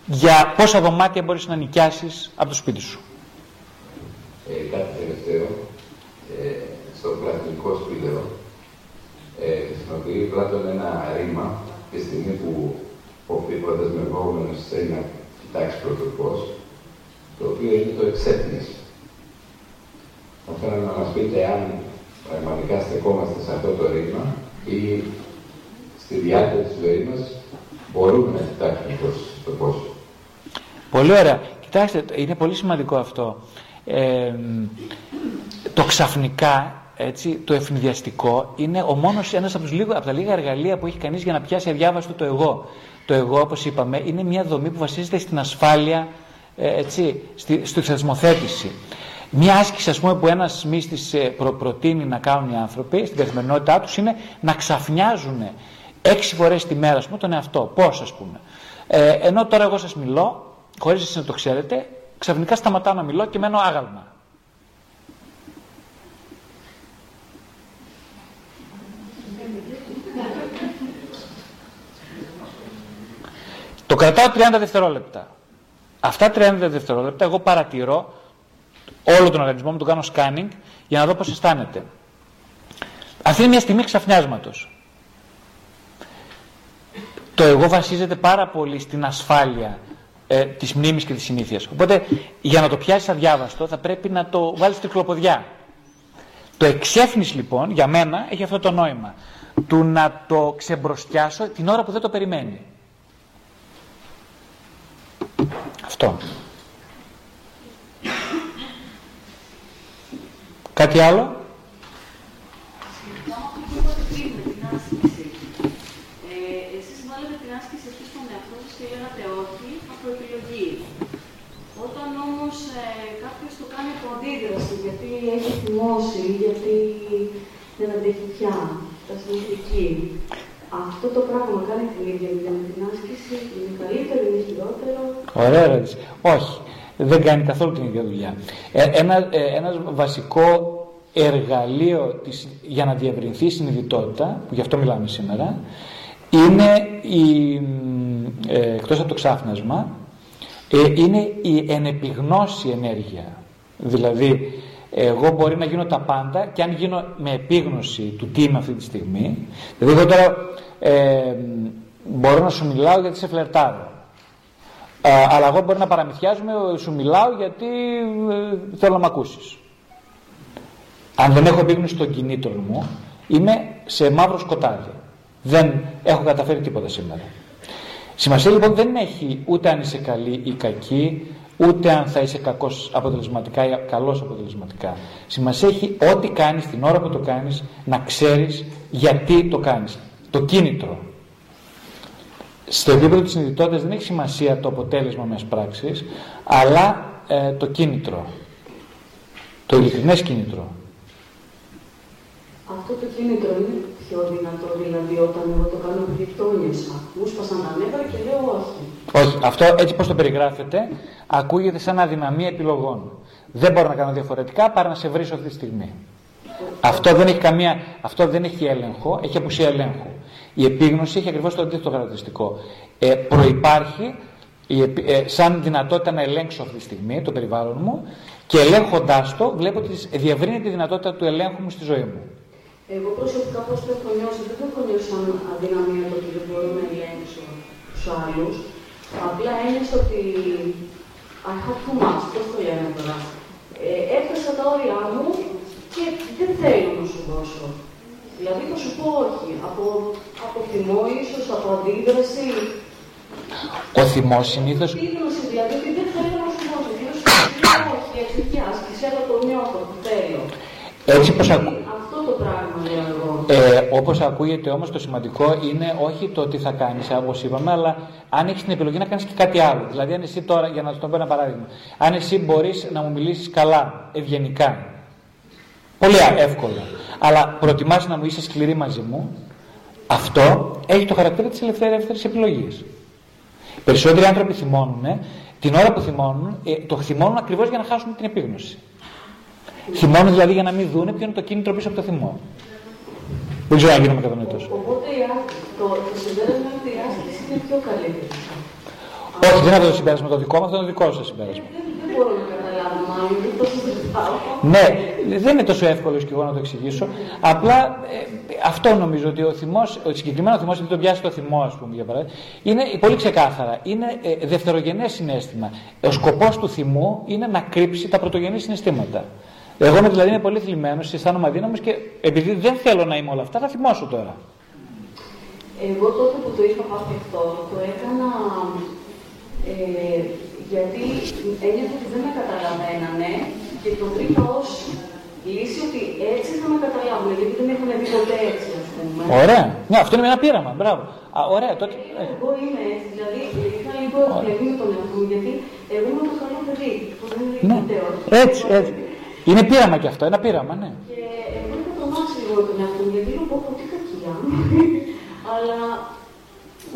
για πόσα δωμάτια μπορείς να νοικιάσεις από το σπίτι σου. Ε, κάτι τελευταίο, ε, στο πλατωνικό σπήλαιο, ε, χρησιμοποιεί Πλάτων ένα ρήμα τη στιγμή που ο προδεσμευόμενος θέλει να κοιτάξει πρωτοπός, το οποίο είναι το εξέπνες. Θα θέλω να μας πείτε αν πραγματικά στεκόμαστε σε αυτό το ρήμα ή στη διάρκεια της ζωής μας μπορούμε να κοιτάξουμε προς το πώς. Πολύ ωραία. Κοιτάξτε, είναι πολύ σημαντικό αυτό. Ε, το ξαφνικά, έτσι, το ευνηδιαστικό, είναι ο μόνος ένας από, τους λίγο, από τα λίγα εργαλεία που έχει κανείς για να πιάσει αδιάβαστο το εγώ. Το εγώ, όπως είπαμε, είναι μια δομή που βασίζεται στην ασφάλεια, ε, έτσι, στη, στη θεσμοθέτηση. Μια άσκηση, ας πούμε, που ένας μύστης ε, προ, προτείνει να κάνουν οι άνθρωποι στην καθημερινότητά τους είναι να ξαφνιάζουν έξι φορές τη μέρα, ας πούμε, τον εαυτό. Πώς, ας πούμε. Ε, ενώ τώρα εγώ σας μιλώ, χωρίς εσείς να το ξέρετε, ξαφνικά σταματάω να μιλώ και μένω άγαλμα. Το κρατάω 30 δευτερόλεπτα. Αυτά 30 δευτερόλεπτα εγώ παρατηρώ όλο τον οργανισμό μου, το κάνω scanning για να δω πώς αισθάνεται. Αυτή είναι μια στιγμή ξαφνιάσματος. Το εγώ βασίζεται πάρα πολύ στην ασφάλεια ε, της μνήμης και της συνήθειας. Οπότε για να το πιάσεις αδιάβαστο θα πρέπει να το βάλεις στην κλοποδιά. Το εξέφνης λοιπόν για μένα έχει αυτό το νόημα του να το ξεμπροστιάσω την ώρα που δεν το περιμένει. Αυτό. Κάτι άλλο; ε, Εσείς βάλετε την άσκηση αυτή στον εαυτό σας και λέγατε όχι προεπιλογής. Όταν όμως ε, κάποιος το κάνει από αντίδραση, γιατί έχει θυμώσει, γιατί δεν αντέχει πια, τα συνηθική. Αυτό το πράγμα κάνει την ίδια δουλειά με την άσκηση, είναι καλύτερο, είναι χειρότερο. Ωραία ερώτηση. Όχι, δεν κάνει καθόλου την ίδια δουλειά. Ε, ένα, ε, ένας βασικό εργαλείο της, για να διευρυνθεί η συνειδητότητα, που γι' αυτό μιλάμε σήμερα, είναι η, ε, εκτός από το ξάφνασμα, ε, είναι η ενεπιγνώση ενέργεια. Δηλαδή, εγώ μπορεί να γίνω τα πάντα και αν γίνω με επίγνωση του τι είμαι αυτή τη στιγμή, δηλαδή εγώ τώρα ε, μπορώ να σου μιλάω γιατί σε φλερτάρω. Ε, αλλά εγώ μπορεί να παραμυθιάζομαι, σου μιλάω γιατί ε, θέλω να με ακούσεις. Αν δεν έχω επίγνωση των κινήτρων μου, είμαι σε μαύρο σκοτάδι. Δεν έχω καταφέρει τίποτα σήμερα. Σημασία λοιπόν δεν έχει ούτε αν είσαι καλή ή κακή, ούτε αν θα είσαι κακός αποτελεσματικά ή καλός αποτελεσματικά. Σημασία έχει ό,τι κάνεις την ώρα που το κάνεις να ξέρεις γιατί το κάνεις. Το κίνητρο. Στο επίπεδο της συνειδητότητας δεν έχει σημασία το αποτέλεσμα μιας πράξης, αλλά ε, το κίνητρο. Το ειλικρινές κίνητρο. Αυτό το κίνητρο είναι πιο δυνατό, δηλαδή όταν εγώ το κάνω επειδή το Μου σπάσαν τα νεύρα και λέω όχι. Όχι, αυτό έτσι πως το περιγράφετε ακούγεται σαν αδυναμία επιλογών. Δεν μπορώ να κάνω διαφορετικά παρά να σε βρίσω αυτή τη στιγμή. Αυτό δεν έχει καμία, αυτό δεν έχει έλεγχο, έχει απουσία ελέγχου. Η επίγνωση έχει ακριβώς το αντίθετο χαρακτηριστικό. Ε, προϋπάρχει η, ε, σαν δυνατότητα να ελέγξω αυτή τη στιγμή το περιβάλλον μου και ελέγχοντάς το βλέπω ότι διευρύνει τη δυνατότητα του ελέγχου μου στη ζωή μου. Εγώ προσωπικά πώς το έχω νιώσει, δεν το έχω νιώσει σαν αδυναμία το ότι δεν μπορώ να ελέγξω τους άλλους. Απλά ένιωσα ότι I have too much, πώς το λένε τώρα. Ε, έφτασα τα όρια μου και δεν θέλω να σου δώσω. Δηλαδή θα σου πω όχι. Από, από θυμό, ίσω από αντίδραση. Ο θυμός συνήθω. Επίγνωση δηλαδή ότι δεν θέλω να σου δώσω. Θέλω να σου πω όχι, έτσι πια. Ξέρω το νιώθω, το θέλω. Έτσι πως ακού... Αυτό το πράγμα λέω εγώ. Ε, όπως ακούγεται όμως το σημαντικό είναι όχι το τι θα κάνεις όπως είπαμε αλλά αν έχεις την επιλογή να κάνεις και κάτι άλλο. Δηλαδή αν εσύ τώρα, για να το πω ένα παράδειγμα, αν εσύ μπορείς να μου μιλήσεις καλά, ευγενικά, πολύ εύκολο, αλλά προτιμάς να μου είσαι σκληρή μαζί μου, αυτό έχει το χαρακτήρα της ελευθερίας επιλογής. Περισσότεροι άνθρωποι θυμώνουν, την ώρα που θυμώνουν, ε, το θυμώνουν ακριβώς για να χάσουν την επίγνωση. Θυμώνουν δηλαδή για να μην δούνε ποιο είναι το κίνητρο πίσω από το θυμό. Δεν ξέρω αν γίνομαι κατανοητός. Οπότε το, το συμπέρασμα είναι ότι η άσκηση είναι πιο καλύτερη. Όχι, δεν είναι αυτό το συμπέρασμα το δικό μου, αυτό είναι το δικό σας συμπέρασμα. Δεν μπορώ να καταλάβω, μάλλον δεν το συζητάω. Ναι, δεν είναι τόσο εύκολος και εγώ να το εξηγήσω. Απλά ε, αυτό νομίζω ότι ο θυμός, ο συγκεκριμένος θυμός, επειδή τον πιάσει το θυμό, ας πούμε για παράδειγμα, είναι πολύ ξεκάθαρα. Είναι ε, δευτερογενές συνέστημα. Ο σκοπός του θυμού είναι να κρύψει τα πρωτογενή συναισθήματα. Εγώ είμαι δηλαδή είμαι πολύ θλιμμένος, αισθάνομαι αδύναμος και επειδή δεν θέλω να είμαι όλα αυτά, θα θυμώσω τώρα. Εγώ τότε που το είχα πάθει αυτό, το έκανα ε, γιατί ένιωθα ότι δεν με καταλαβαίνανε και το βρήκα ως λύση ότι έτσι θα με καταλάβουν, γιατί δεν έχουν δει ποτέ έτσι, ας πούμε. Ωραία. Ναι, αυτό είναι ένα πείραμα. Μπράβο. Α, ωραία, τότε. Εγώ είμαι έτσι, δηλαδή είχα λίγο ευλογή με τον εαυτό μου, γιατί εγώ είμαι το καλό παιδί, που δεν είναι ναι. Έτσι, έτσι. Είναι πείραμα κι αυτό, ένα πείραμα, ναι. Και εγώ είχα το μάξει λίγο τον εαυτό μου, γιατί λέω πω τι κακιά. Αλλά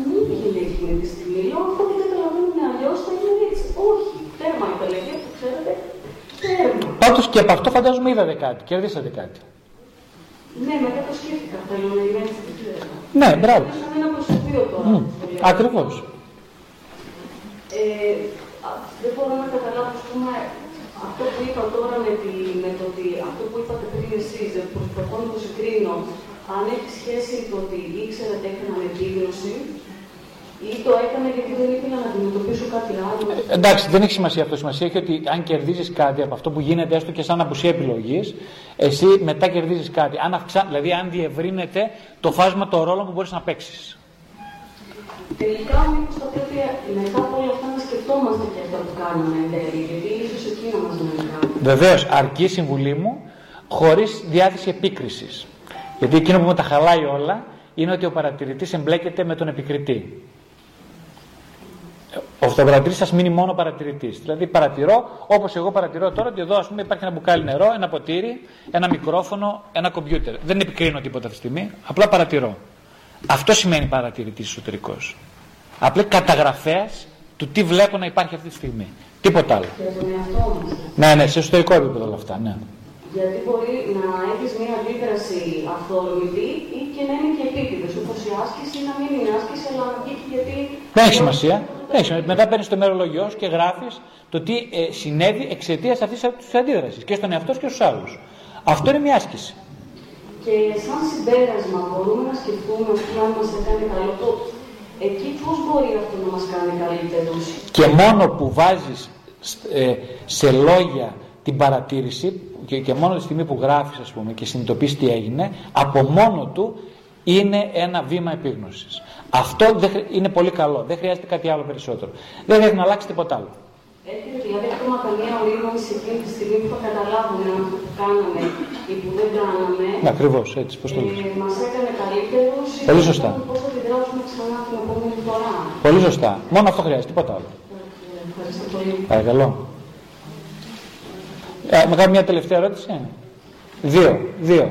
μου πήγε εκείνη τη στιγμή. Λέω, αφού δεν καταλαβαίνουν αλλιώς, θα γίνει έτσι. Όχι, τέρμα η τελευταία που ξέρετε, τέρμα. Πάντως και από αυτό φαντάζομαι είδατε κάτι, κερδίσατε κάτι. Ναι, μετά το σκέφτηκα. Θέλω να είμαι έτσι. Ναι, μπράβο. Σαν ένα προσωπείο τώρα. Mm. Ακριβώς. Ε, δεν μπορώ να καταλάβω, ας πούμε, αυτό που είπα τώρα με, τη, με το ότι αυτό που είπατε πριν εσείς, προσπαθώ να το συγκρίνω, αν έχει σχέση με το ότι ήξερα ότι έκανα με επίγνωση ή το έκανα γιατί δεν ήθελα να αντιμετωπίσω κάτι άλλο. Ε, εντάξει, δεν έχει σημασία αυτό. Σημασία έχει ότι αν κερδίζεις κάτι από αυτό που γίνεται, έστω και σαν απουσία επιλογής, εσύ μετά κερδίζεις κάτι. Αν αυξά... Δηλαδή, αν διευρύνεται το φάσμα των ρόλων που μπορείς να παίξεις. Τελικά, μήπως θα πρέπει μετά από όλα αυτά να σκεφτόμαστε και αυτά που κάνουμε εν τέλει, γιατί ίσως εκείνο μας να Βεβαίως, αρκεί η συμβουλή μου χωρίς διάθεση επίκρισης. Γιατί εκείνο που με τα χαλάει όλα είναι ότι ο παρατηρητής εμπλέκεται με τον επικριτή. Ο αυτοπαρατηρητής σας μείνει μόνο παρατηρητής. Δηλαδή παρατηρώ όπως εγώ παρατηρώ τώρα ότι εδώ ας πούμε, υπάρχει ένα μπουκάλι νερό, ένα ποτήρι, ένα μικρόφωνο, ένα κομπιούτερ. Δεν επικρίνω τίποτα αυτή τη στιγμή, απλά παρατηρώ. Αυτό σημαίνει παρατηρητής εσωτερικός. Απλά καταγραφέας του τι βλέπω να υπάρχει αυτή τη στιγμή. Τίποτα άλλο. Ναι, ναι, σε εσωτερικό επίπεδο όλα αυτά. Ναι. Γιατί μπορεί να έχεις μια αντίδραση αυθόρμητη ή και να είναι και επίτηδες. Όπως η άσκηση να μην είναι άσκηση, αλλά να βγει γιατί. Δεν έχει σημασία. Δεν έχει σημασία. Μετά παίρνεις το μερολογιό και γράφεις το τι ε, συνέβη εξαιτίας αυτής της αντίδρασης και στον εαυτό και στους άλλους. Αυτό είναι μια άσκηση. Και σαν συμπέρασμα μπορούμε να σκεφτούμε αν μας έκανε καλό το εκεί πώς μπορεί αυτό να μας κάνει καλύτερου. Και μόνο που βάζεις ε, σε λόγια την παρατήρηση και, και μόνο τη στιγμή που γράφεις ας πούμε και συνειδητοποιείς τι έγινε από μόνο του είναι ένα βήμα επίγνωσης. Αυτό δεν, είναι πολύ καλό. Δεν χρειάζεται κάτι άλλο περισσότερο. Δεν χρειάζεται να αλλάξει τίποτα άλλο. Έχετε δηλαδή ακόμα καμία ορίμανση εκείνη τη στιγμή που θα καταλάβουμε αν αυτό που κάναμε ή που δεν κάναμε. Ναι, ακριβώς έτσι, πώς το λέτε. Ε, Μας έκανε καλύτερους ή Πολύ σωστά. Πώς θα αντιδράσουμε ξανά την επόμενη φορά. Πολύ σωστά. Μόνο αυτό χρειάζεται, τίποτα άλλο. Ευχαριστώ πολύ. Παρακαλώ. Ε, με κάνει μια τελευταία ερώτηση. Δύο. Δύο.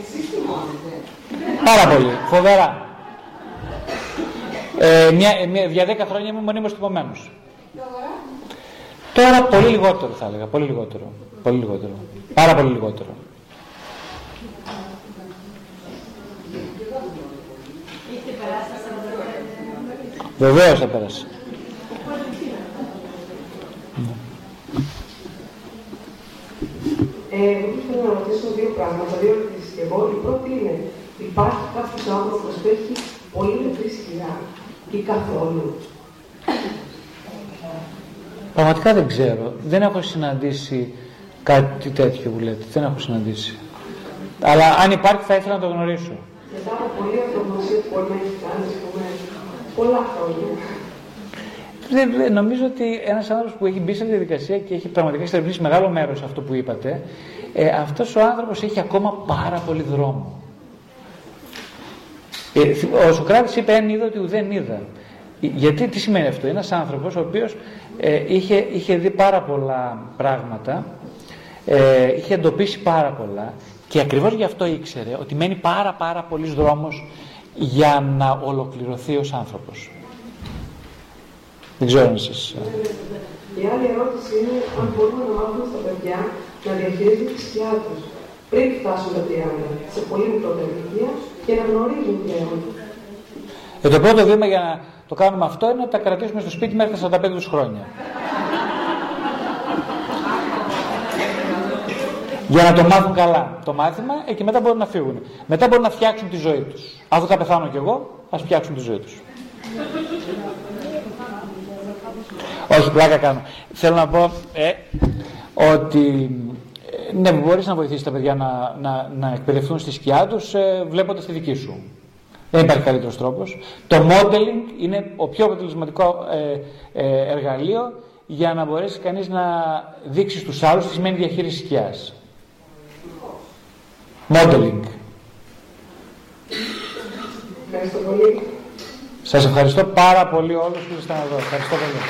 Εσείς θυμώνετε. Πάρα πολύ. Φοβερά. Ε, μια, ε, μια, για δέκα χρόνια ήμουν μονίμως τυπωμένος. Τώρα πολύ λιγότερο θα έλεγα. Πολύ λιγότερο. Πολύ λιγότερο. Πάρα πολύ λιγότερο. Βεβαίως θα πέρασε. Ε, εγώ θέλω να ρωτήσω δύο πράγματα, δύο ερωτήσεις και εγώ. Η πρώτη είναι, υπάρχει κάποιος άνθρωπος που έχει πολύ μικρή σκιά ή καθόλου; Πραγματικά δεν ξέρω. Δεν έχω συναντήσει κάτι τέτοιο που λέτε. Δεν έχω συναντήσει. Αλλά αν υπάρχει θα ήθελα να το γνωρίσω. Μετά από πολλή αυτογνωσία που μπορεί να έχει κάνει, πούμε, πολλά χρόνια. Δεν, νομίζω ότι ένας άνθρωπος που έχει μπει σε διαδικασία και έχει πραγματικά εξερευνήσει μεγάλο μέρος αυτό που είπατε, ε, αυτός ο άνθρωπος έχει ακόμα πάρα πολύ δρόμο. Ε, ο Σοκράτης είπε εν είδα ότι ουδέν είδα. Ε, γιατί τι σημαίνει αυτό; Είναι ένας άνθρωπος ο οποίος ε, είχε, είχε δει πάρα πολλά πράγματα, ε, είχε εντοπίσει πάρα πολλά και ακριβώς γι' αυτό ήξερε ότι μένει πάρα πάρα πολύς δρόμος για να ολοκληρωθεί ως άνθρωπος. Δεν ξέρω αν εσείς... Η άλλη ερώτηση είναι αν μπορούμε να μάθουμε στα παιδιά να διαχειρίζουν τη σκιά τους πριν φτάσουν τα 30, σε πολύ μικρότερη ηλικία και να γνωρίζουν πλέον. Ε, το πρώτο βήμα για να το κάνουμε αυτό είναι να τα κρατήσουμε στο σπίτι μέχρι τα 45 τους χρόνια. για να το μάθουν καλά το μάθημα ε, και μετά μπορούν να φύγουν. Μετά μπορούν να φτιάξουν τη ζωή τους. Αφού θα πεθάνω κι εγώ, ας φτιάξουν τη ζωή τους. Όχι, πλάκα κάνω. Θέλω να πω ε, ότι ε, ναι, μπορείς να βοηθήσεις τα παιδιά να, να, να εκπαιδευτούν στη σκιά τους ε, βλέποντας τη δική σου. Δεν υπάρχει καλύτερος τρόπος. Το modeling είναι ο πιο αποτελεσματικό ε, ε, εργαλείο για να μπορέσει κανείς να δείξει στους άλλους τις σημαίνει διαχείριση σκιάς. Modeling. Ευχαριστώ πολύ. Σας ευχαριστώ πάρα πολύ όλους που ήσασταν εδώ. Ευχαριστώ πολύ.